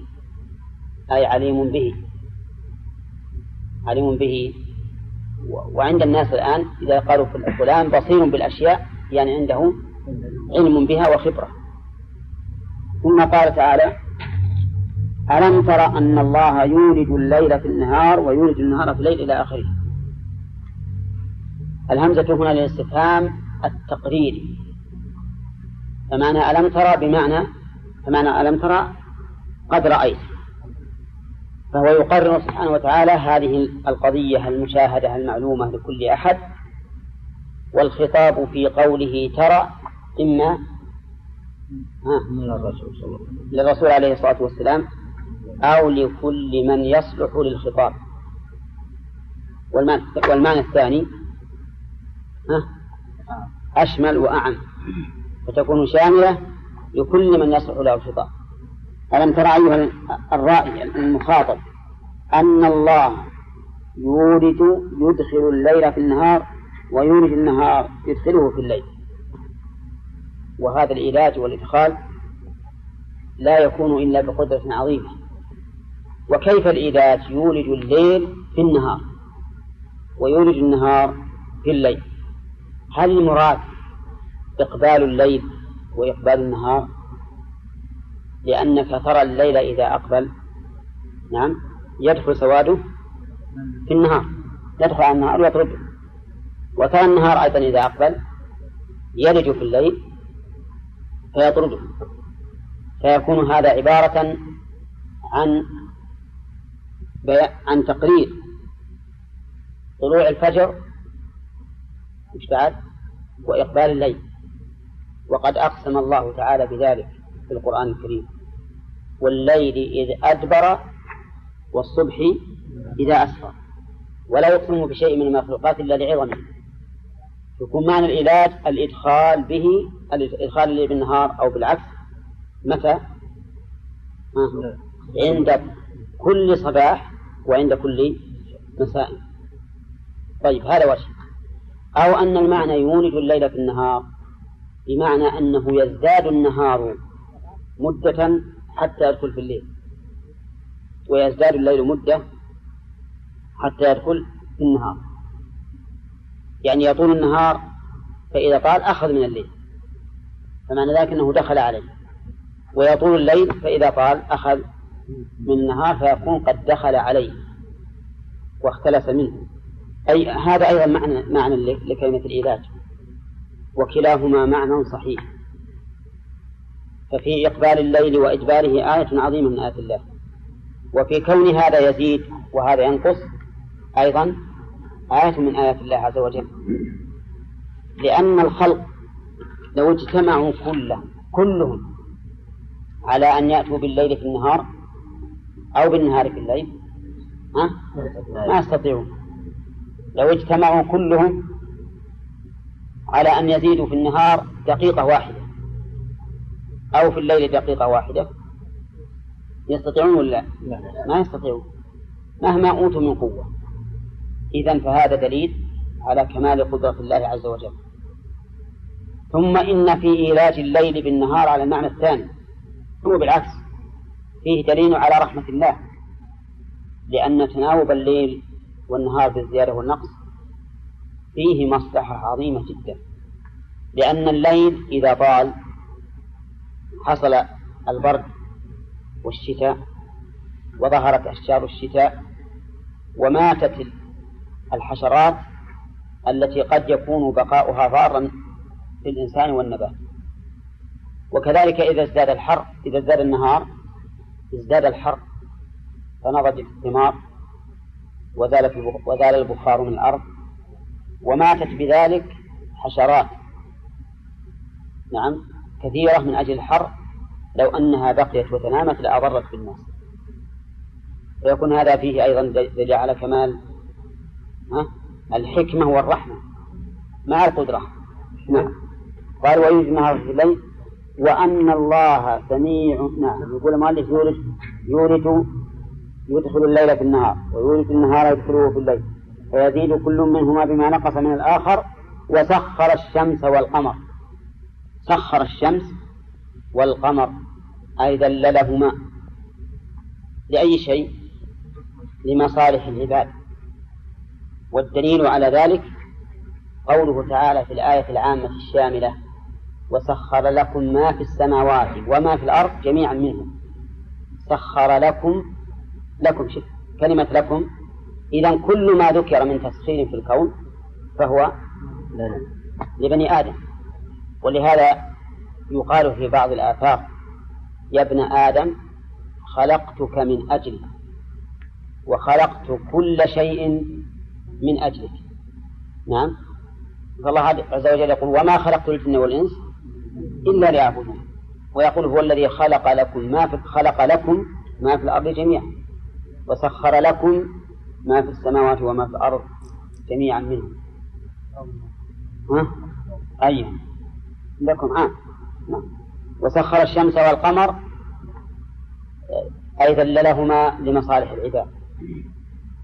أي عليم به. عليم به. وعند الناس الآن إذا قالوا فلان بصير بالأشياء يعني عنده علم بها وخبرة. ثم قال تعالى ألم تر أن الله يولد الليل في النهار ويولد النهار في الليل إلى آخره؟ الهمزة هنا للاستفهام التقريري فمعنى ألم ترى بمعنى فمعنى ألم ترى؟ قد رأيت. فهو يقرر سبحانه وتعالى هذه القضية المشاهدة المعلومة لكل أحد والخطاب في قوله ترى إما للرسول عليه الصلاة والسلام أو لكل من يصلح للخطاب. والمعنى الثاني أشمل وأعم. فتكون شاملة لكل من يصلح له الخطاب. ألم ترى أيها الرائي المخاطب أن الله يولد يدخل الليل في النهار ويولد النهار يدخله في الليل. وهذا العلاج والإدخال لا يكون إلا بقدرة عظيمة. وكيف العلاج؟ يولد الليل في النهار ويولد النهار في الليل. هل المراد إقبال الليل وإقبال النهار لأنك ترى الليل إذا أقبل نعم يدخل سواده في النهار يدخل على النهار ويطرده وترى النهار أيضا إذا أقبل يلج في الليل فيطرده فيكون هذا عبارة عن عن تقرير طلوع الفجر مش بعد؟ وإقبال الليل. وقد أقسم الله تعالى بذلك في القرآن الكريم. والليل إذ أدبر والصبح إذا أسفر. ولا يقسم بشيء من المخلوقات إلا لعظمه. يكون معنى العلاج الإدخال به الإدخال بالنهار أو بالعكس. متى؟ عند كل صباح وعند كل مساء. طيب هذا وجه. أو أن المعنى يولد الليل في النهار. بمعنى أنه يزداد النهار مدة حتى يدخل في الليل. ويزداد الليل مدة حتى يدخل في النهار. يعني يطول النهار فإذا طال أخذ من الليل. فمعنى ذلك أنه دخل عليه. ويطول الليل فإذا طال أخذ من النهار فيكون قد دخل عليه واختلس منه. أي هذا أيضا معنى معنى لكلمة العلاج. وكلاهما معنى صحيح. ففي إقبال الليل وإدباره آية عظيمة من آيات الله. وفي كون هذا يزيد وهذا ينقص أيضا آية من آيات الله عز وجل. لأن الخلق لو اجتمعوا كله كلهم على أن يأتوا بالليل في النهار أو بالنهار في الليل ها؟ ما يستطيعون. لو اجتمعوا كلهم على أن يزيدوا في النهار دقيقة واحدة. أو في الليل دقيقة واحدة. يستطيعون ولا ما يستطيعون. مهما أوتوا من قوة. إذا فهذا دليل على كمال قدرة الله عز وجل. ثم إن في إيلاج الليل بالنهار على المعنى الثاني. هو بالعكس. فيه دليل على رحمة الله. لأن تناوب الليل والنهار بالزيادة والنقص فيه مصلحة عظيمة جدا. لأن الليل إذا طال حصل البرد والشتاء وظهرت أشجار الشتاء وماتت الحشرات التي قد يكون بقاؤها ضارا في الإنسان والنبات. وكذلك إذا ازداد الحر إذا ازداد النهار ازداد الحر فنضجت الثمار وزال وزال البخار من الأرض وماتت بذلك حشرات. نعم كثيرة من أجل الحر لو أنها بقيت وتنامت لأضرت بالناس. فيكون هذا فيه أيضا دليل على كمال الحكمة والرحمة. مع القدرة. نعم. قال ويوجد النهار في الليل وأن الله سميع نعم. يقول المؤلف يورث يورث يدخل الليل في النهار ويورث النهار يدخله في الليل. فيزيد كل منهما بما نقص من الآخر وسخر الشمس والقمر. سخر الشمس والقمر أي ذللهما لأي شيء؟ لمصالح العباد. والدليل على ذلك قوله تعالى في الآية العامة الشاملة وسخر لكم ما في السماوات وما في الأرض جميعا منه سخر لكم لكم شف كلمة لكم إذا كل ما ذكر من تسخير في الكون فهو لبني آدم. ولهذا يقال في بعض الآثار يا ابن آدم خلقتك من أجلك وخلقت كل شيء من أجلك. نعم؟ فالله عز وجل يقول وما خلقت الجن والإنس إلا ليعبدون. ويقول هو الذي خلق لكم ما في خلق لكم ما في الأرض جميعا وسخر لكم ما في السماوات وما في الأرض جميعا منه ها؟ أيوه لكم آه نعم. وسخر الشمس والقمر أي ذللهما لمصالح العباد.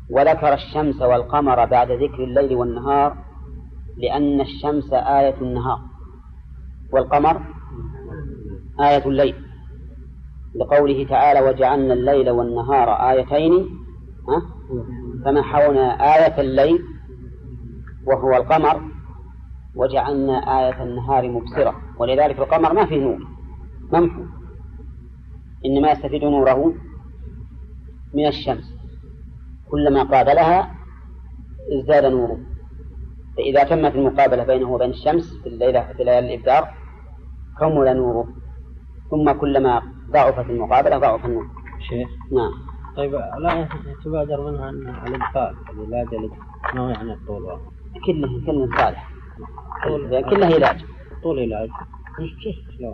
وذكر الشمس والقمر بعد ذكر الليل والنهار لأن الشمس آية النهار. والقمر آية الليل. لقوله تعالى وجعلنا الليل والنهار آيتين. فمحونا آية الليل وهو القمر وجعلنا آية النهار مبصرة. ولذلك القمر ما فيه نور ممحو إنما يستفيد نوره من الشمس. كلما قابلها ازداد نوره. فإذا تمت المقابلة بينه وبين الشمس في الليلة في ليالي الإبدار كمل نوره. ثم كلما ضعفت المقابلة ضعف النور. شيخ. نعم. طيب لا تبادر منها الإبطال العلاج ما هو يعني الطول كله كله صالح. كله علاج. طول علاج.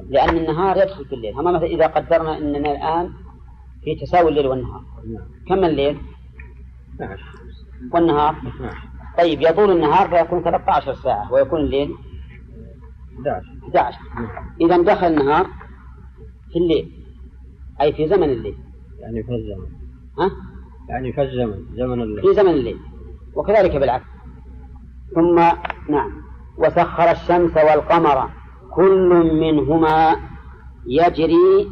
لأن النهار يدخل في الليل. أما مثلا إذا قدرنا أننا الآن في تساوي الليل والنهار. نعم. كم الليل؟ 12 والنهار؟ 12 طيب يطول النهار فيكون 13 ساعة ويكون الليل 11 11 إذا دخل النهار في الليل أي في زمن الليل. يعني في الزمن. ها؟ يعني في الزمن زمن الليل. في زمن الليل. وكذلك بالعكس. ثم نعم. وسخر الشمس والقمر كل منهما يجري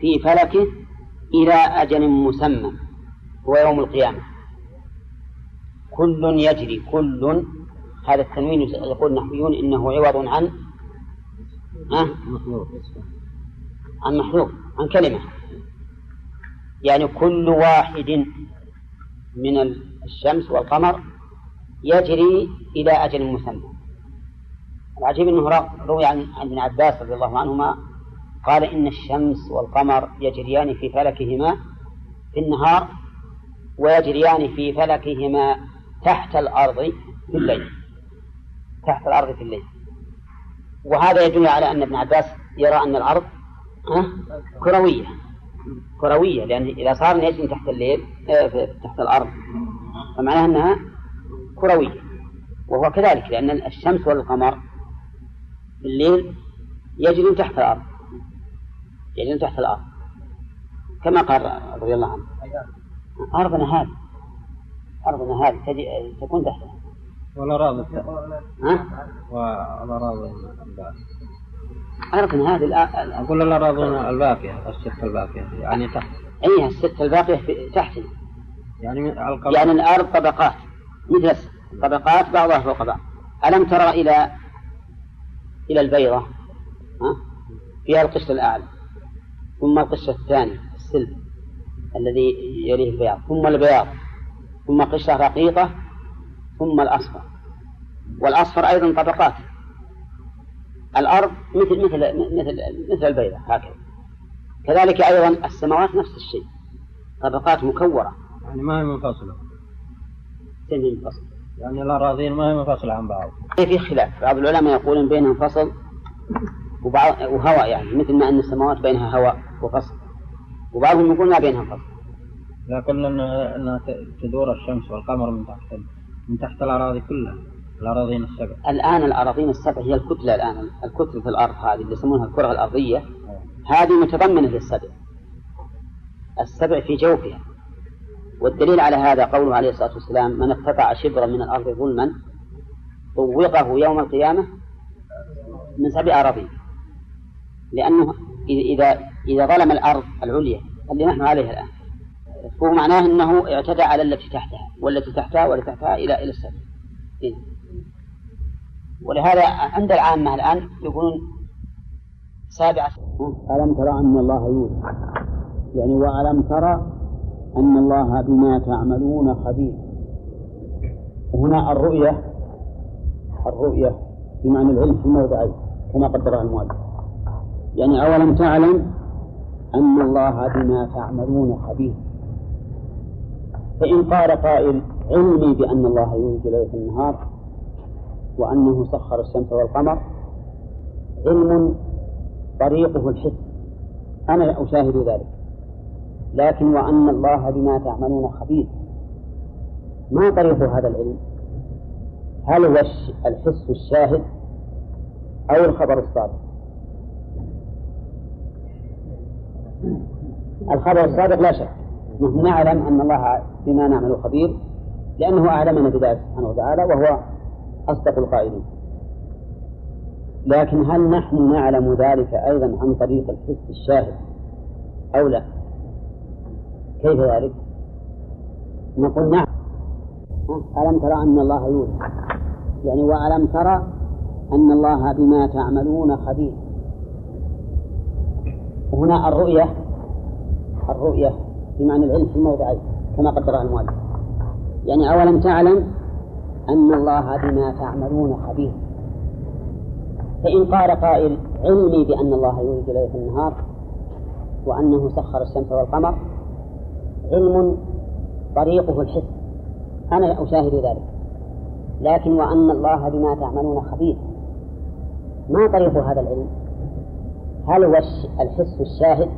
في فلكه إلى أجل مسمى هو يوم القيامة. كل يجري كل. هذا التنوين يقول النحويون إنه عوض عن أه؟ عن محذوف عن كلمة. يعني كل واحد من الشمس والقمر يجري إلى أجل مسمى. العجيب أنه روي عن ابن عباس رضي الله عنهما قال إن الشمس والقمر يجريان في فلكهما في النهار ويجريان في فلكهما تحت الأرض في الليل. تحت الأرض في الليل. وهذا يدل على أن ابن عباس يرى أن الأرض كروية. كروية لأن إذا صار يجري تحت الليل آه، تحت الأرض. فمعناها أنها كروية. وهو كذلك لأن الشمس والقمر في الليل يجري تحت الأرض. يجري تحت الأرض. كما قال رضي الله عنه. أرضنا هذه أرضنا هذه تكون تحتها. والأراضي ها؟ والأراضي أرضنا هذه أقول الأراضي الباقية الست الباقية يعني تحت. أي الست الباقية في تحتنا يعني يعني الأرض طبقات مثل طبقات بعضها فوق بعض. ألم ترى إلى إلى البيضة؟ ها؟ فيها القشر الأعلى ثم القشر الثاني السلب الذي يليه البياض ثم البياض ثم قشرة رقيقة ثم الأصفر. والأصفر أيضا طبقات. الأرض مثل مثل مثل مثل البيضة هكذا. كذلك أيضا السماوات نفس الشيء. طبقات مكورة. يعني ما هي منفصلة. منفصلة يعني الأراضين ما هي منفصلة عن بعض. في خلاف. بعض العلماء يقولون بينهم فصل وبعض وهواء يعني مثل ما أن السماوات بينها هواء وفصل. وبعضهم يقول ما بينها فصل. لا قلنا أن أنها تدور الشمس والقمر من تحت من تحت الأراضي كلها. الأراضين السبع. الآن الأراضين السبع هي الكتلة الآن. الكتلة في الأرض هذه اللي يسمونها الكرة الأرضية. هذه متضمنة للسبع. السبع في جوفها. والدليل على هذا قوله عليه الصلاة والسلام من اقتطع شبرا من الأرض ظلما طوقه يوم القيامة من سبع أراضين. لأنه إذا إذا ظلم الأرض العليا اللي نحن عليها الآن فهو معناه أنه اعتدى على التي تحتها والتي تحتها والتي تحتها إلى إلى السبع. ولهذا عند العامة الآن يقولون سابعة. ألم ترى أن الله يوجد يعني وألم ترى أن الله بما تعملون خبير. هنا الرؤية الرؤية بمعنى العلم في موضعين كما قدرها المؤلف. يعني أولم تعلم أن الله بما تعملون خبير؟ فإن قال قائل علمي بأن الله يولد في النهار وأنه سخر الشمس والقمر علم طريقه الحس. أنا أشاهد ذلك. لكن وأن الله بما تعملون خبير. ما طريق هذا العلم؟ هل هو الحس الشاهد أو الخبر الصادق؟ الخبر الصادق لا شك. نحن نعلم أن الله بما نعمل خبير لأنه أعلمنا بذلك سبحانه وتعالى وهو أصدق القائلين. لكن هل نحن نعلم ذلك أيضا عن طريق الحس الشاهد أو لا؟ كيف ذلك؟ نقول نعم. ألم ترى أن الله يولد يعني وألم ترى أن الله بما تعملون خبير؟ هنا الرؤية الرؤية بمعنى العلم في الموضعين كما قدرها المؤلف. يعني أولم تعلم أن الله بما تعملون خبير. فإن قال قائل علمي بأن الله يولد في النهار وأنه سخر الشمس والقمر علم طريقه الحس. أنا أشاهد ذلك. لكن وأن الله بما تعملون خبير. ما طريق هذا العلم؟ هل هو الحس الشاهد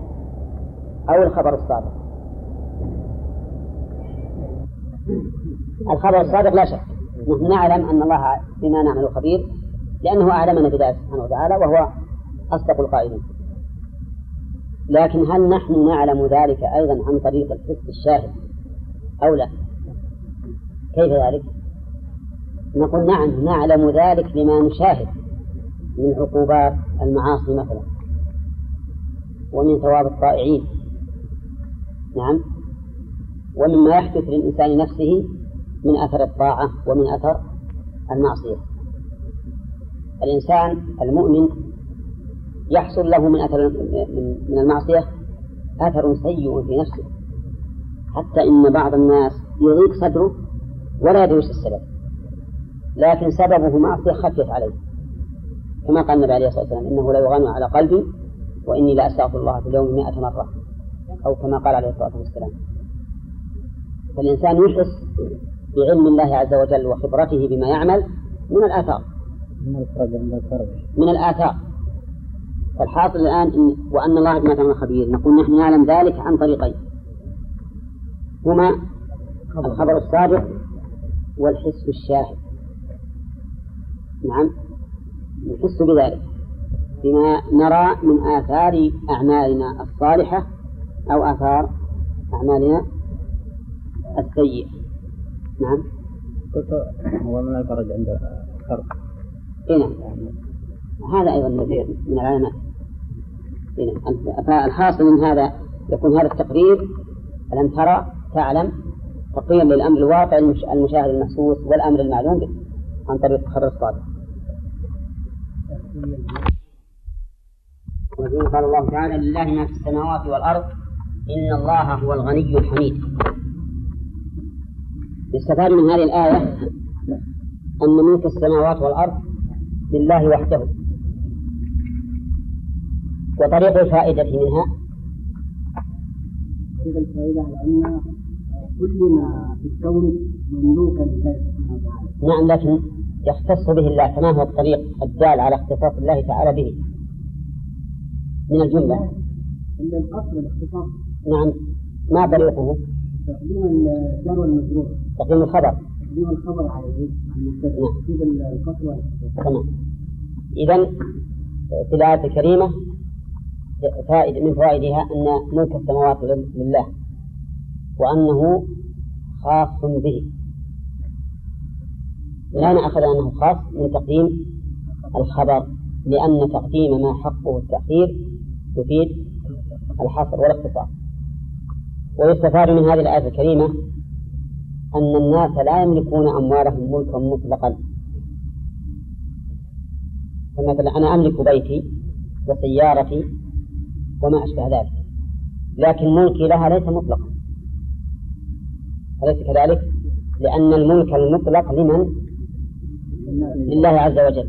أو الخبر الصادق؟ الخبر الصادق لا شك. نحن نعلم أن الله بما نعمل خبير لأنه أعلمنا بذلك سبحانه وتعالى وهو أصدق القائلين. لكن هل نحن نعلم ذلك أيضا عن طريق الحس الشاهد أو لا؟ كيف ذلك؟ نقول نعم نعلم ذلك بما نشاهد من عقوبات المعاصي مثلا ومن ثواب الطائعين. نعم. ومما يحدث للإنسان نفسه من أثر الطاعة ومن أثر المعصية. الإنسان المؤمن يحصل له من أثر من المعصية أثر سيء في نفسه حتى إن بعض الناس يضيق صدره ولا يدري السبب لكن سببه معصية خفيت عليه. كما قال النبي عليه الصلاة والسلام إنه لا يغنى على قلبي وإني لا أستغفر الله في اليوم مئة مرة أو كما قال عليه الصلاة والسلام. فالإنسان يحس بعلم الله عز وجل وخبرته بما يعمل من الآثار. من الآثار. فالحاصل الآن إن وأن الله بما تعمل خبير. نقول نحن نعلم ذلك عن طريقين. هما الخبر الصادق والحس الشاهد. نعم؟ نحس بذلك. بما نرى من آثار أعمالنا الصالحة أو آثار أعمالنا السيئة. نعم. قلت هو من الفرج عند الخرق. إيه نعم هذا أيضا من العلامات إيه نعم فالحاصل من هذا يكون هذا التقرير ألم ترى تعلم تقريرا للأمر الواقع المشاهد المحسوس والأمر المعلوم عن طريق الخبر الصادق. قال الله تعالى لله ما في السماوات والأرض إن الله هو الغني الحميد. يستفاد من هذه الآية أن ملك السماوات والأرض لله وحده وطريق الفائدة منها الفائدة أن كل ما في الكون مملوكا لله سبحانه وتعالى. نعم لكن يختص به الله فما هو الطريق الدال على اختصاص الله تعالى به؟ من الجملة. عند الأصل الاختصاص. نعم ما طريقه؟ تقديم الجار والمجرور تقديم الخبر. تقديم الخبر على المبتدا نعم. القصر تمام. إذا في الآية الكريمة فائدة من فوائدها أن ملك السماوات لله وأنه خاص به. لا نأخذ أنه خاص من تقديم الخبر لأن تقديم ما حقه التأخير يفيد الحصر والإختصار. ويستفاد من هذه الآية الكريمة أن الناس لا يملكون أموالهم ملكا مطلقا. فمثلا أنا أملك بيتي وسيارتي وما أشبه ذلك لكن ملكي لها ليس مطلقا. أليس كذلك؟ لأن الملك المطلق لمن؟ لله عز وجل.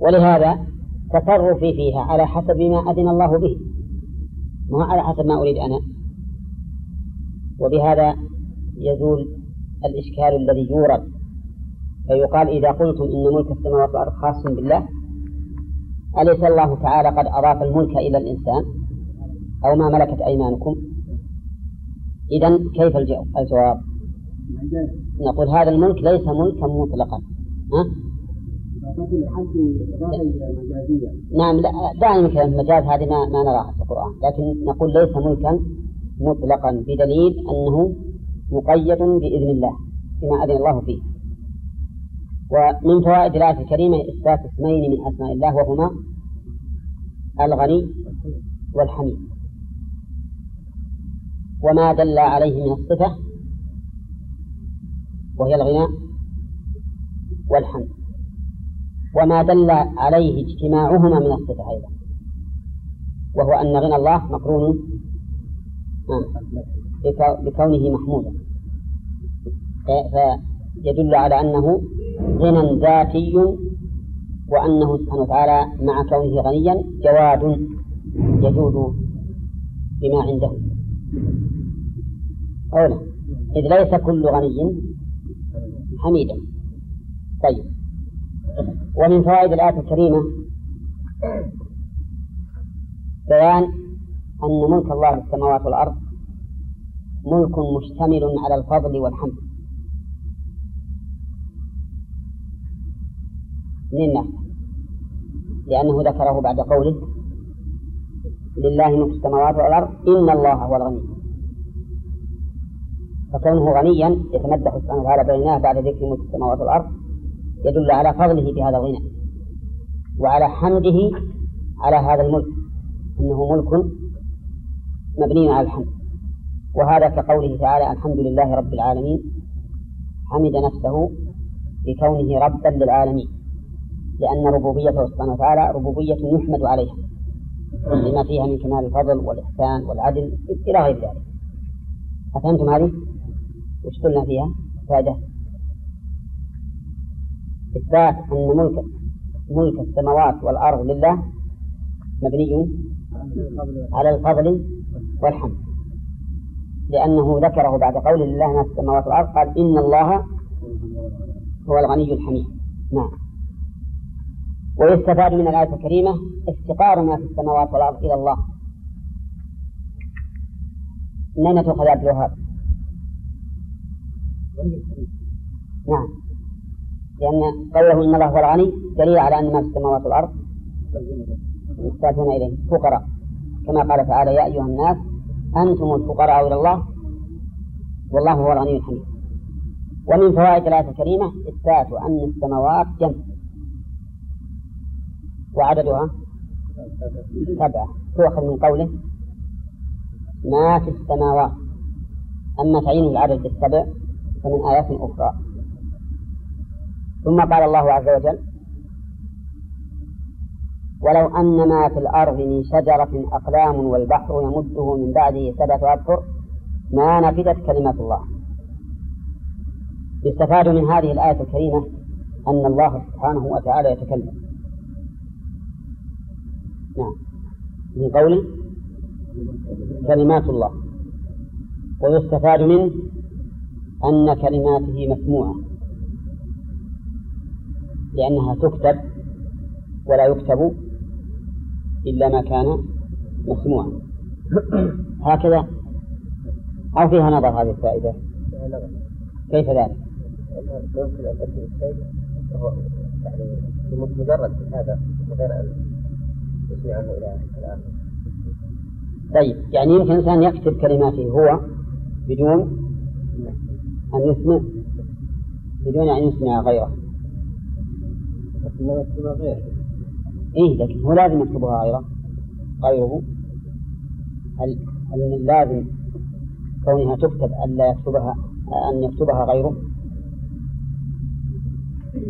ولهذا تصرفي فيها على حسب ما أذن الله به. ما على حسب ما أريد أنا. وبهذا يزول الإشكال الذي يورد. فيقال إذا قلتم إن ملك السماوات والأرض خاص بالله أليس الله تعالى قد أضاف الملك إلى الإنسان؟ أو ما ملكت أيمانكم؟ إذا كيف الجواب؟ نقول هذا الملك ليس ملكا مطلقا. ها؟ نعم لا دائما المجاز هذه ما, ما نراها في القرآن لكن نقول ليس ملكا مطلقا بدليل أنه مقيد بإذن الله بما أذن الله فيه. ومن فوائد الآية الكريمة إثبات اسمين من أسماء الله وهما الغني والحميد. وما دل عليه من الصفة وهي الغنى والحمد وما دل عليه اجتماعهما من الصفة أيضا وهو أن غنى الله مقرون بكونه محمودا. فيدل على أنه غنى ذاتي وأنه سبحانه وتعالى مع كونه غنيا جواد يجود بما عنده. أولا إذ ليس كل غني حميدا. طيب. ومن فوائد الآية الكريمة بيان أن ملك الله في السماوات والأرض ملك مشتمل على الفضل والحمد. الناس لأنه ذكره بعد قوله لله ملك السماوات والأرض إن الله هو الغني. فكونه غنيا يتمدح سبحانه وتعالى بيناه بعد ذكر ملك السماوات والأرض يدل على فضله بهذا الغنى وعلى حمده على هذا الملك إنه ملك مبني على الحمد وهذا كقوله تعالى الحمد لله رب العالمين حمد نفسه بكونه ربا للعالمين لأن ربوبيته سبحانه وتعالى ربوبية يحمد عليها لما فيها من كمال الفضل والإحسان والعدل إلى غير ذلك أفهمتم هذه؟ وش قلنا فيها؟ فائدة إثبات أن ملك ملك السماوات والأرض لله مبني على الفضل والحمد. لأنه ذكره بعد قول لله ما في السماوات والأرض قال إن الله هو الغني الحميد. نعم. ويستفاد من الآية الكريمة افتقار ما في السماوات والأرض إلى الله. من أين تؤخذ عبد الوهاب؟ نعم. لأن قوله إن الله هو الغني دليل على أن ما في السماوات والأرض محتاجون إليه فقراء. كما قال تعالى يا أيها الناس أنتم الفقراء إلى الله والله هو الغني الحميد. ومن فوائد الآية الكريمة إثبات أن السماوات جمع. وعددها سبعة. تؤخذ من قوله ما في السماوات. أما تعيين العدد بالسبع فمن آيات أخرى. ثم قال الله عز وجل ولو أن ما في الأرض من شجرة أقلام والبحر يمده من بعده سبعة أبحر ما نفدت كلمات الله. يستفاد من هذه الآية الكريمة أن الله سبحانه وتعالى يتكلم. نعم. من قوله كلمات الله. ويستفاد منه أن كلماته مسموعة. لأنها تكتب ولا يكتب إلا ما كان مسموعا. هكذا أو فيها نظر هذه الفائدة؟ كيف ذلك؟ يمكن أن يعني هذا من غير أن يسمع عنه إلى طيب يعني يمكن إنسان يكتب كلماته هو بدون أن يسمع بدون أن يسمع غيره. إيه؟ لكن هو لازم يكتبها غيره غيره. هل هل لازم كونها تكتب ألا يكتبها أن يكتبها غيره.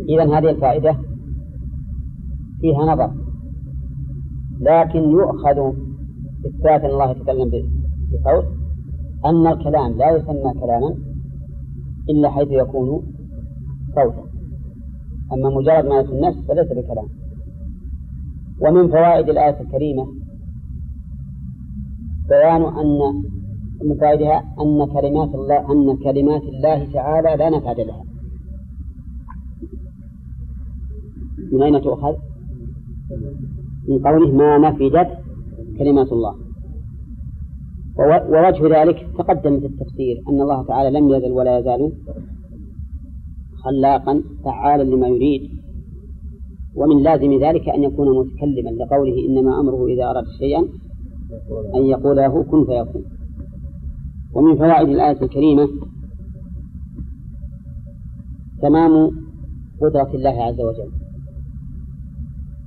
إذا هذه الفائدة فيها نظر. لكن يؤخذ إثبات الله يتكلم بصوت أن الكلام لا يسمى كلاما إلا حيث يكون صوتا. أما مجرد ما يكون نفس فليس بكلام. ومن فوائد الآية الكريمة بيان أن من فوائدها أن كلمات الله أن كلمات الله تعالى لا نفعل لها. من أين تؤخذ؟ من قوله ما نفدت كلمات الله. ووجه ذلك تقدم في التفسير أن الله تعالى لم يزل ولا يزال خلاقا فعالا لما يريد. ومن لازم ذلك أن يكون متكلما لقوله إنما أمره إذا أراد شيئا أن يقول له كن فيكون. ومن فوائد الآية الكريمة تمام قدرة الله عز وجل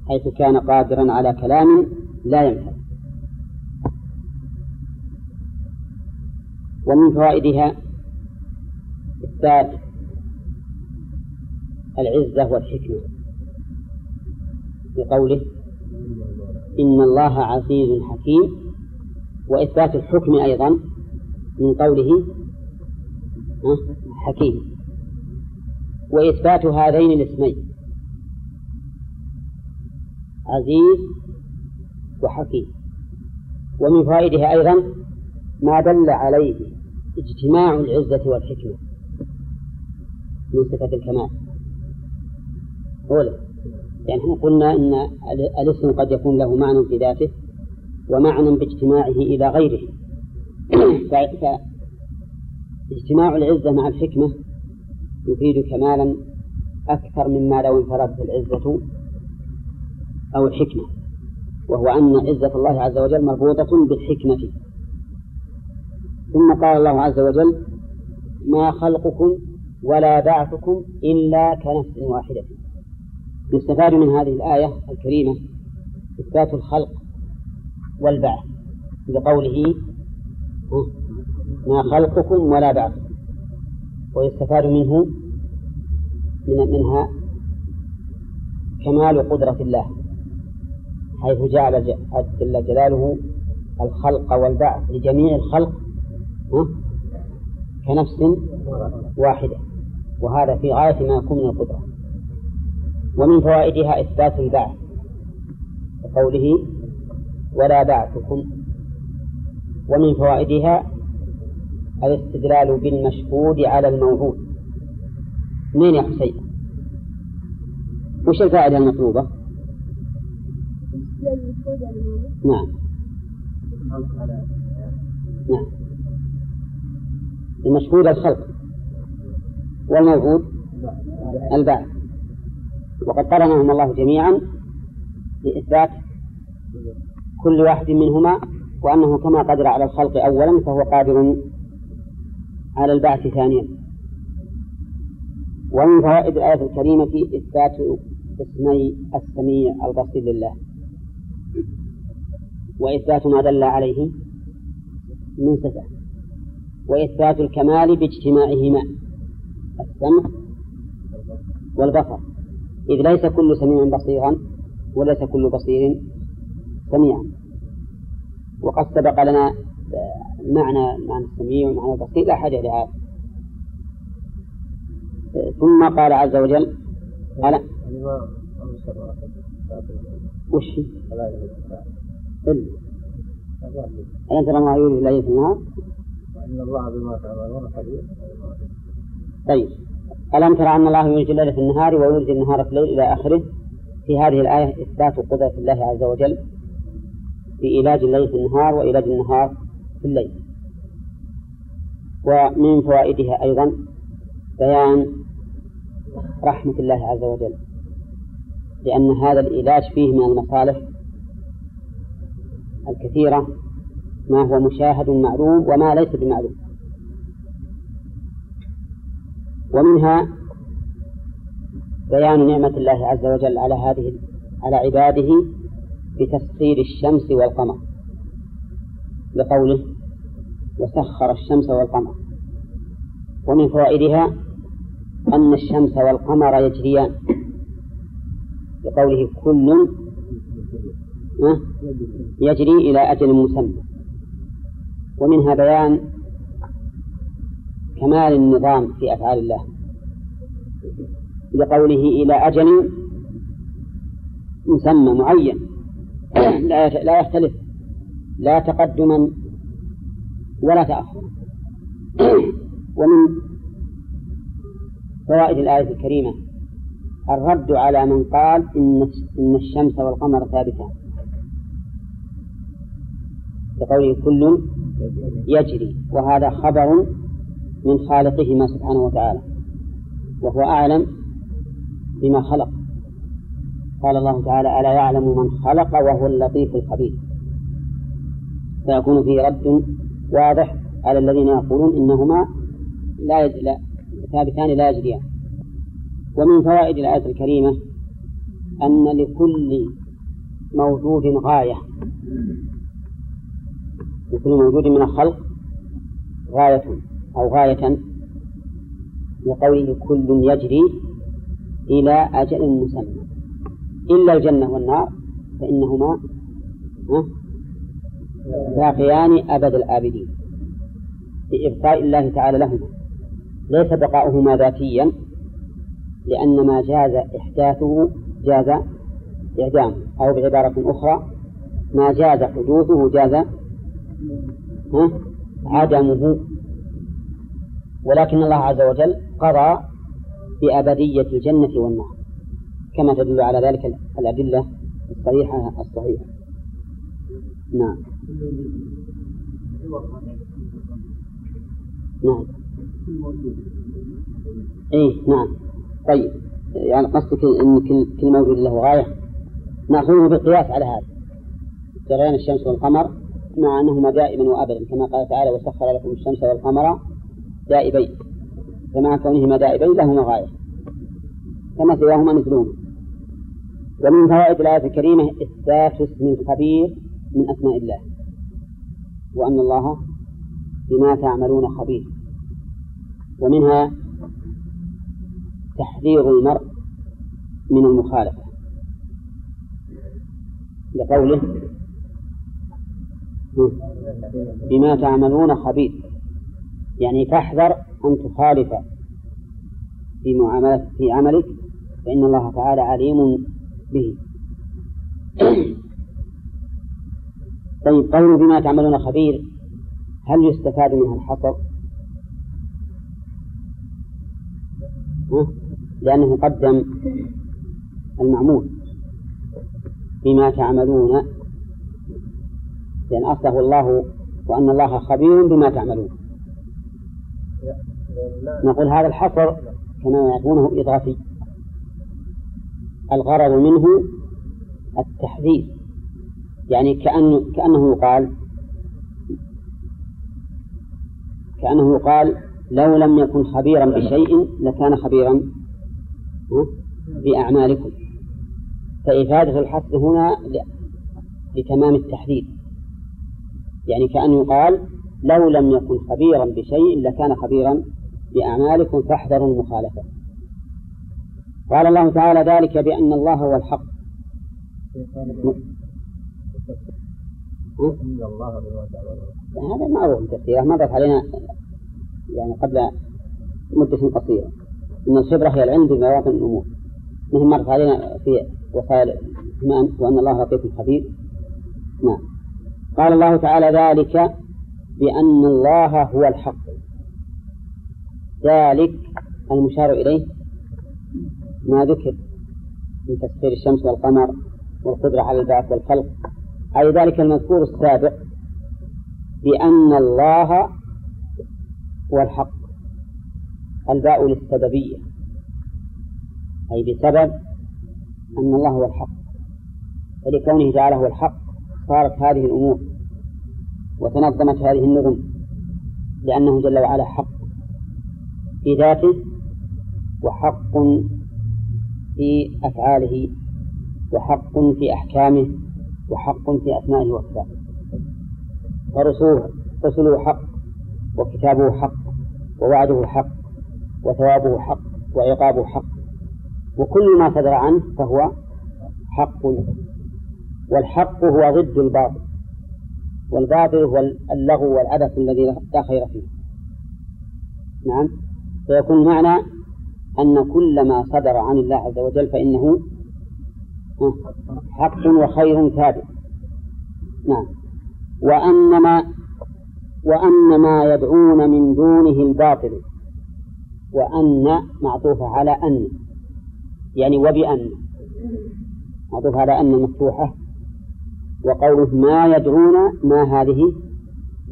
حيث كان قادرا على كلام لا ينفع. ومن فوائدها إثبات العزة والحكمة. بقوله إن الله عزيز حكيم وإثبات الحكم أيضا من قوله حكيم. وإثبات هذين الاسمين عزيز وحكيم. ومن فوائدها أيضا ما دل عليه اجتماع العزة والحكمة من صفة الكمال. أولا يعني إحنا قلنا أن الاسم قد يكون له معنى في ذاته ومعنى باجتماعه إلى غيره. [clears throat] فاجتماع العزة مع الحكمة يفيد كمالا أكثر مما لو انفردت العزة أو الحكمة وهو أن عزة الله عز وجل مربوطة بالحكمة. ثم قال الله عز وجل ما خلقكم ولا بعثكم إلا كنفس واحدة. يستفاد من هذه الآية الكريمة إثبات الخلق والبعث بقوله ما خلقكم ولا بعثكم ويستفاد منه من منها كمال قدرة الله حيث جعل جل جلاله الخلق والبعث لجميع الخلق كنفس واحدة وهذا في غاية ما يكون من القدرة. ومن فوائدها إثبات البعث كقوله ولا بعثكم. ومن فوائدها الاستدلال بالمشهود على الموعود من يا حسين؟ وش الفائدة المطلوبة؟ نعم. نعم. المشهود الخلق. والموعود البعث. وقد قرنهم الله جميعا لإثبات كل واحد منهما وأنه كما قدر على الخلق أولا فهو قادر على البعث ثانيا. ومن فوائد الآية الكريمة إثبات اسمي السميع البصير لله. وإثبات ما دل عليه من صفة. وإثبات الكمال باجتماعهما السمع والبصر. إذ ليس كل سميع بصيرا وليس كل بصير سميعا. وقد سبق لنا معنى معنى السميع ومعنى البصير لا حاجة لهذا ثم قال عز وجل قال وش؟ ألم ترى ما يولي الليل في النهار؟ وإن الله بما تعملون خبير. طيب. ألم ترى أن الله يولج الليل في النهار ويولج النهار في الليل إلى آخره؟ في هذه الآية إثبات قدرة الله عز وجل في إيلاج الليل في النهار وإيلاج النهار في الليل. ومن فوائدها أيضا بيان رحمة الله عز وجل لأن هذا الإيلاج فيه من المصالح الكثيرة ما هو مشاهد معلوم وما ليس بمعلوم. ومنها بيان نعمة الله عز وجل على هذه على عباده بتسخير الشمس والقمر. لقوله وسخر الشمس والقمر. ومن فوائدها أن الشمس والقمر يجريان. لقوله كل يجري إلى أجل مسمى. ومنها بيان كمال النظام في أفعال الله. لقوله إلى أجل مسمى معين. [clears throat] لا يختلف. لا تقدما ولا تأخرا [clears throat] ومن فوائد الآية الكريمة الرد على من قال إن إن الشمس والقمر ثابتان. بقوله كل يجري وهذا خبر من خالقهما سبحانه وتعالى وهو أعلم بما خلق. قال الله تعالى ألا يعلم من خلق وهو اللطيف الخبير. فيكون فيه رد واضح على الذين يقولون إنهما لا, يج... لا ثابتان لا يجريان. ومن فوائد الآية الكريمة أن لكل موجود غاية لكل موجود من الخلق غاية. أو غاية لقوله كل يجري إلى أجل مسمى. إلا الجنة والنار فإنهما باقيان أبد الآبدين. بإبقاء الله تعالى لهما. ليس بقاؤهما ذاتيا لأن ما جاز إحداثه جاز إعدامه أو بعبارة أخرى ما جاز حدوثه جاز عدمه ولكن الله عز وجل قضى بأبدية الجنة والنار. كما تدل على ذلك الأدلة الصحيحة الصحيحة. نعم. نعم. اي نعم. طيب. يعني قصدك إن كل كل موجود له غاية؟ نأخذه بالقياس على هذا. جريان الشمس والقمر مع أنهما دائما وأبدا كما قال تعالى وسخر لكم الشمس والقمر دائبين فمع كونهما دائبين لهما غاية كما سواهما مثلهما. ومن فوائد الآية الكريمة إثبات اسم الخبير من أسماء الله وأن الله بما تعملون خبير. ومنها تحذير المرء من المخالفة لقوله بما تعملون خبير. يعني تحذر أن تخالف في معاملة في عملك فإن الله تعالى عليم به. [clears throat] طيب قوله بما تعملون خبير. هل يستفاد منها الحصر؟ لأنه قدم المعمول بما تعملون لأن أصله الله وأن الله خبير بما تعملون. نقول هذا الحصر كما يعرفونه إضافي. الغرض منه التحذير. يعني كأنه, كأنه يقال كأنه يقال لو لم يكن خبيرا بشيء لكان خبيرا بأعمالكم. فإفادة الحث هنا لتمام التحذير. يعني كأن يقال لو لم يكن خبيرا بشيء لكان خبيرا بأعمالكم فاحذروا المخالفة. قال الله تعالى ذلك بأن الله هو الحق. هذا معروف تفسيره مرت علينا يعني قبل مدة قصيرة. أن الخبرة هي العلم بمواطن الأمور مثل مرت علينا في وسائل وأن الله لطيف خبير. نعم. قال الله تعالى ذلك بأن الله هو الحق. ذلك المشار إليه ما ذكر من تسخير الشمس والقمر والقدرة على البعث والخلق. أي ذلك المذكور السابق بأن الله هو الحق. الباء للسببية. أي بسبب أن الله هو الحق. فلكونه هو الحق صارت هذه الأمور وتنظمت هذه النظم لأنه جل وعلا حق في ذاته وحق في أفعاله وحق في أحكامه وحق في أسمائه وصفاته. فرسوله رسله حق وكتابه حق ووعده حق وثوابه حق وعقابه حق وكل ما صدر عنه فهو حق والحق هو ضد الباطل. والباطل هو اللغو والعبث الذي لا خير فيه. نعم. فيكون معنى أن كل ما صدر عن الله عز وجل فإنه حق وخير ثابت. نعم. وأن ما وأن ما يدعون من دونه الباطل وأن معطوفة على أن يعني وبأن معطوفة على أن مفتوحة. وقوله ما يدعون ما هذه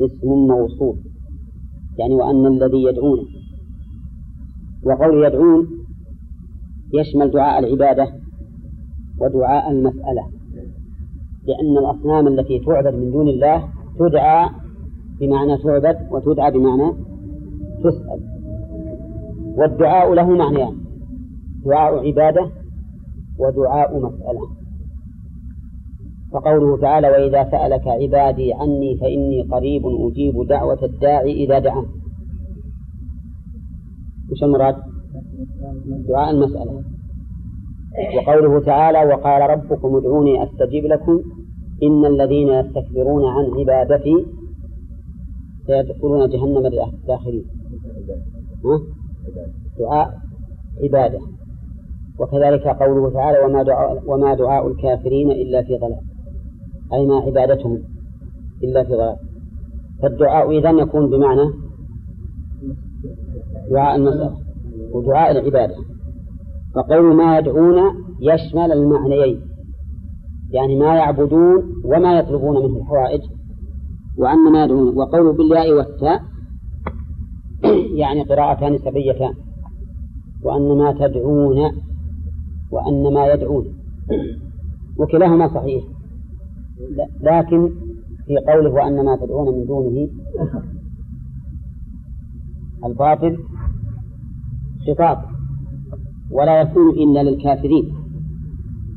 اسم موصول. يعني وأن الذي يدعون. وقول يدعون يشمل دعاء العبادة ودعاء المسألة. لأن الأصنام التي تعبد من دون الله تدعى بمعنى تعبد وتدعى بمعنى تسأل. والدعاء له معنيان. دعاء عبادة ودعاء مسألة. فقوله تعالى وإذا سألك عبادي عني فإني قريب أجيب دعوة الداعي إذا دعان. وش المراد؟ دعاء المسألة. وقوله تعالى وقال ربكم ادعوني أستجيب لكم إن الذين يستكبرون عن عبادتي سيدخلون جهنم داخلين. دعاء عبادة. وكذلك قوله تعالى وما دعاء, وما دعاء الكافرين إلا في ضلال. أي ما عبادتهم إلا في ضلال فالدعاء إذن يكون بمعنى دعاء المسألة ودعاء العبادة. فقول ما يدعون يشمل المعنيين يعني ما يعبدون وما يطلبون منه الحوائج وأن ما يدعون. وقوله بالياء والتاء يعني قراءتان سبيتان وأن ما تدعون وأن ما يدعون. وكلاهما صحيح. لكن في قوله وأن ما تدعون من دونه الباطل خطاب. ولا يكون إلا للكافرين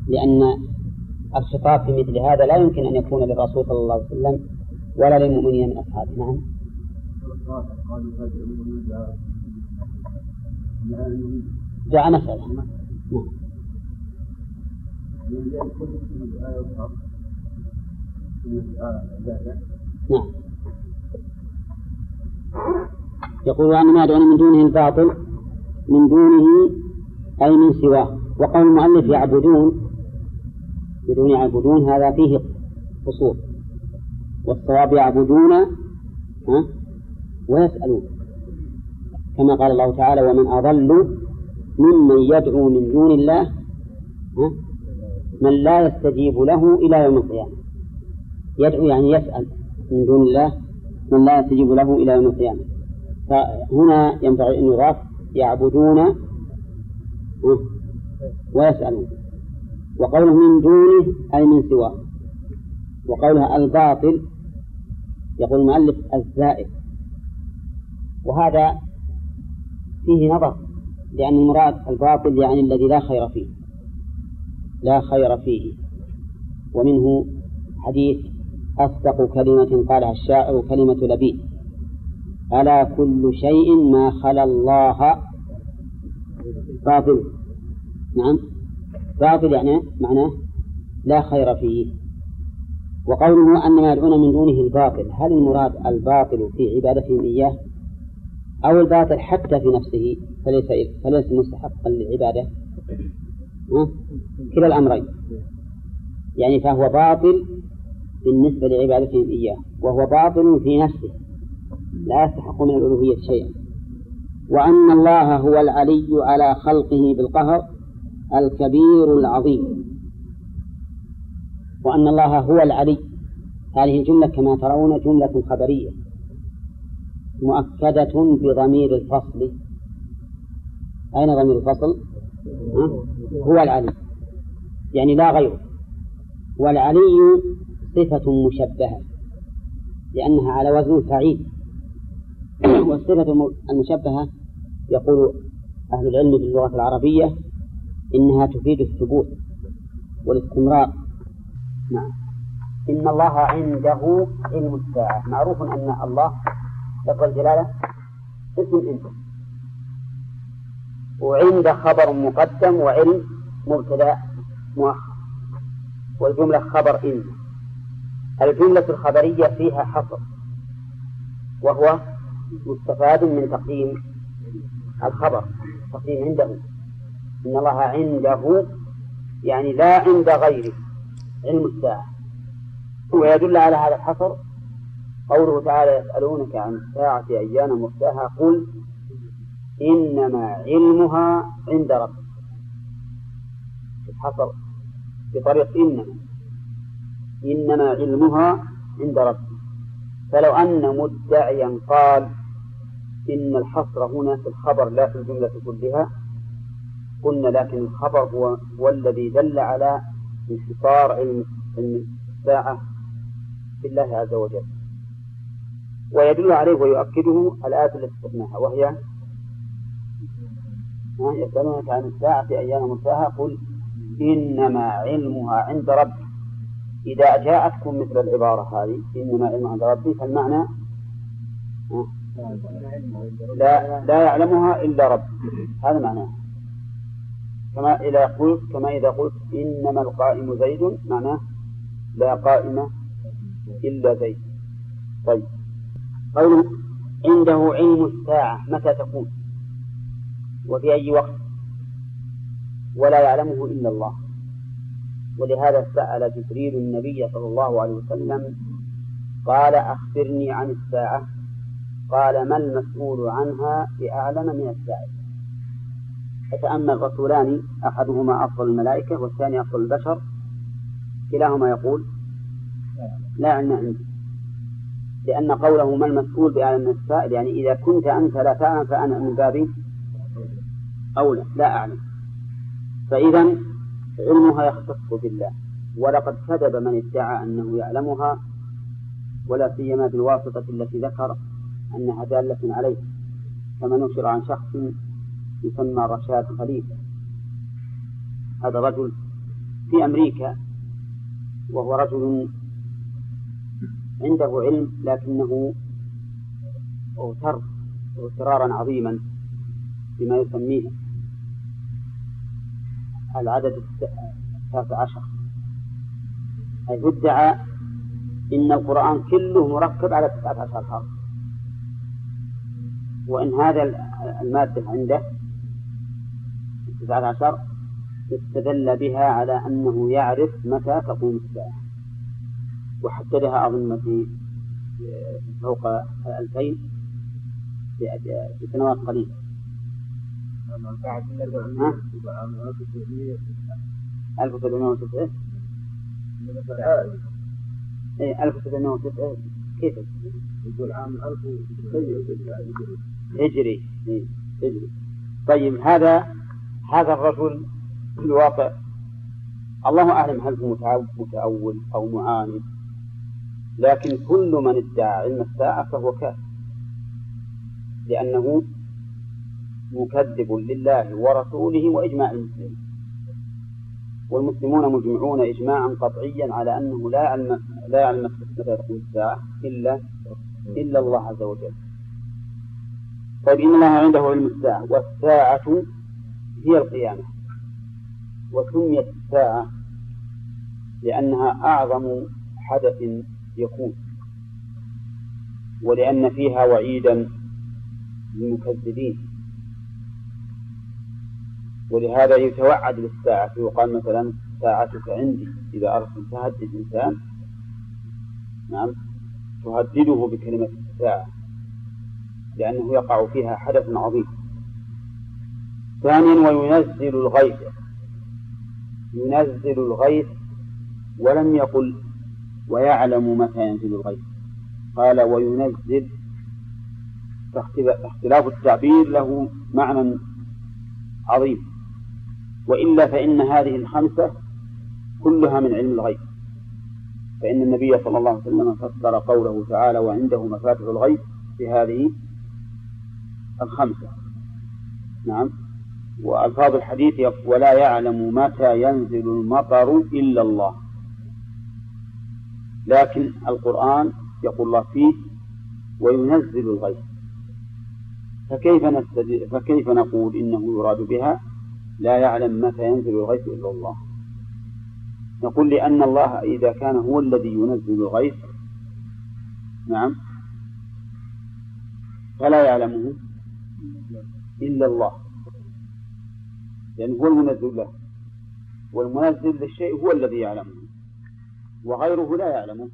لأن الخطاب في مثل هذا لا يمكن أن يكون للرسول صلى الله عليه وسلم ولا للمؤمنين من أصحابه. نعم. جاء مسألة نعم. نعم. يقول أن ما يدعون من دونه الباطل من دونه أي من سواه. وقول المؤلف يعبدون بدون يعبدون هذا فيه قصور. والصواب يعبدون ها ويسألون. كما قال الله تعالى ومن أضل ممن يدعو من دون الله ها من لا يستجيب له إلى يوم القيامة. يدعو يعني يسأل من دون الله من لا يستجيب له إلى يوم القيامة. فهنا ينبغي أن يضاف يعبدون ويسألون. وقوله من دونه أي من سواه. وقولها الباطل يقول المؤلف الزائد وهذا فيه نظر لأن المراد الباطل يعني الذي لا خير فيه. لا خير فيه. ومنه حديث أصدق كلمة قالها الشاعر كلمة لبيد. ألا كل شيء ما خلا الله باطل. نعم. باطل يعني معناه لا خير فيه. وقوله أن ما يدعون من دونه الباطل هل المراد الباطل في عبادتهم إياه؟ أو الباطل حتى في نفسه فليس فليس مستحقا للعبادة؟ كلا الأمرين. يعني فهو باطل بالنسبة لعبادتهم إياه وهو باطل في نفسه لا يستحق من الألوهية شيئا. وأن الله هو العلي على خلقه بالقهر الكبير العظيم. وأن الله هو العلي هذه الجملة كما ترون جملة خبرية مؤكدة بضمير الفصل. أين ضمير الفصل؟ هو العلي يعني لا غيره. والعلي صفة مشبهة لأنها على وزن فعيل. [clears throat] والصفة المشبهة يقول أهل العلم باللغة العربية إنها تفيد الثبوت والاستمرار. نعم. إن الله عنده علم الساعة. معروف أن الله لفظ الجلالة اسم إنت وعند خبر مقدم وعلم مبتدأ مؤخر. والجملة خبر إن الجملة الخبرية فيها حصر وهو مستفاد من تقديم الخبر تقديم عنده. إن الله عنده يعني لا عند غيره علم الساعة. ويدل على هذا الحصر قوله تعالى يسألونك عن الساعة أيان مرساها قل إنما علمها عند ربك. الحصر بطريقة إنما. إنما علمها عند ربك فلو أن مدعيا قال إن الحصر هنا في الخبر لا في الجملة كلها قلنا لكن الخبر هو, هو الذي دل على انحصار علم الساعة في الله عز وجل. ويدل عليه ويؤكده الآية التي ذكرناها وهي يسألونك عن الساعة في أيام مرساها قل إنما علمها عند ربي. إذا جاءتكم مثل العبارة هذه إنما علمها عند ربي فالمعنى لا لا يعلمها إلا رب. هذا معناه. كما إذا قلت كما إذا قلت إنما القائم زيد معناه لا قائم إلا زيد. طيب. قوله عنده علم الساعة متى تكون وفي أي وقت؟ ولا يعلمه إلا الله. ولهذا سأل جبريل النبي صلى الله عليه وسلم قال أخبرني عن الساعة. قال ما المسؤول عنها بأعلم من السائل فتأمل رسولان أحدهما أفضل الملائكة والثاني أفضل البشر. كلاهما يقول لا علم عندي. لأن قوله ما المسؤول بأعلم من السائل يعني إذا كنت أنت لا تعلم فأنا من باب أولى لا أعلم. فإذا علمها يختص بالله. ولقد كذب من ادعى أنه يعلمها ولا سيما بالواسطة التي ذكر أنها دالة عليه. كما نشر عن شخص يسمى رشاد خليفة هذا رجل في أمريكا وهو رجل عنده علم لكنه اغتر اغترارا عظيما بما يسميه. العدد التاسع عشر. حيث ادعى إن القرآن كله مركب على تسعة عشر حرف وإن هذا المادة عنده تسعة عشر استدل بها على أنه يعرف متى تقوم الساعة. وحددها أظن في فوق ألفين في سنوات قليلة. ها؟ 1709 اي 1709 كيف؟ يقول عام 1909 هجري هجري طيب هذا هذا الرجل في الواقع الله أعلم هل هو متأول أو معاند لكن كل من ادعى علم الساعة فهو كافر لأنه مكذب لله ورسوله وإجماع المسلمين. والمسلمون مجمعون إجماعا قطعيا على أنه لا علم لا يعلم متى تقوم الساعة إلا إلا الله عز وجل. طيب إن الله عنده علم الساعة والساعة هي القيامة. وسميت الساعة لأنها أعظم حدث يكون ولأن فيها وعيدا للمكذبين. ولهذا يتوعد للساعة يقال مثلا ساعتك عندي. إذا أردت أن تهدد إنسان نعم تهدده بكلمة الساعة لأنه يقع فيها حدث عظيم. ثانيا وينزل الغيث. ينزل الغيث ولم يقل ويعلم متى ينزل الغيث. قال وينزل اختلاف التعبير له معنى عظيم. وإلا فإن هذه الخمسة كلها من علم الغيب. فإن النبي صلى الله عليه وسلم فسر قوله تعالى وعنده مفاتح الغيب بهذه الخمسة. نعم. وألفاظ الحديث ولا يعلم متى ينزل المطر إلا الله. لكن القرآن يقول الله فيه وينزل الغيث فكيف فكيف نقول إنه يراد بها؟ لا يعلم متى ينزل الغيث إلا الله. نقول لأن الله إذا كان هو الذي ينزل الغيث نعم فلا يعلمه إلا الله. لأنه هو المنزل له والمنزل للشيء هو الذي يعلمه وغيره لا يعلمه.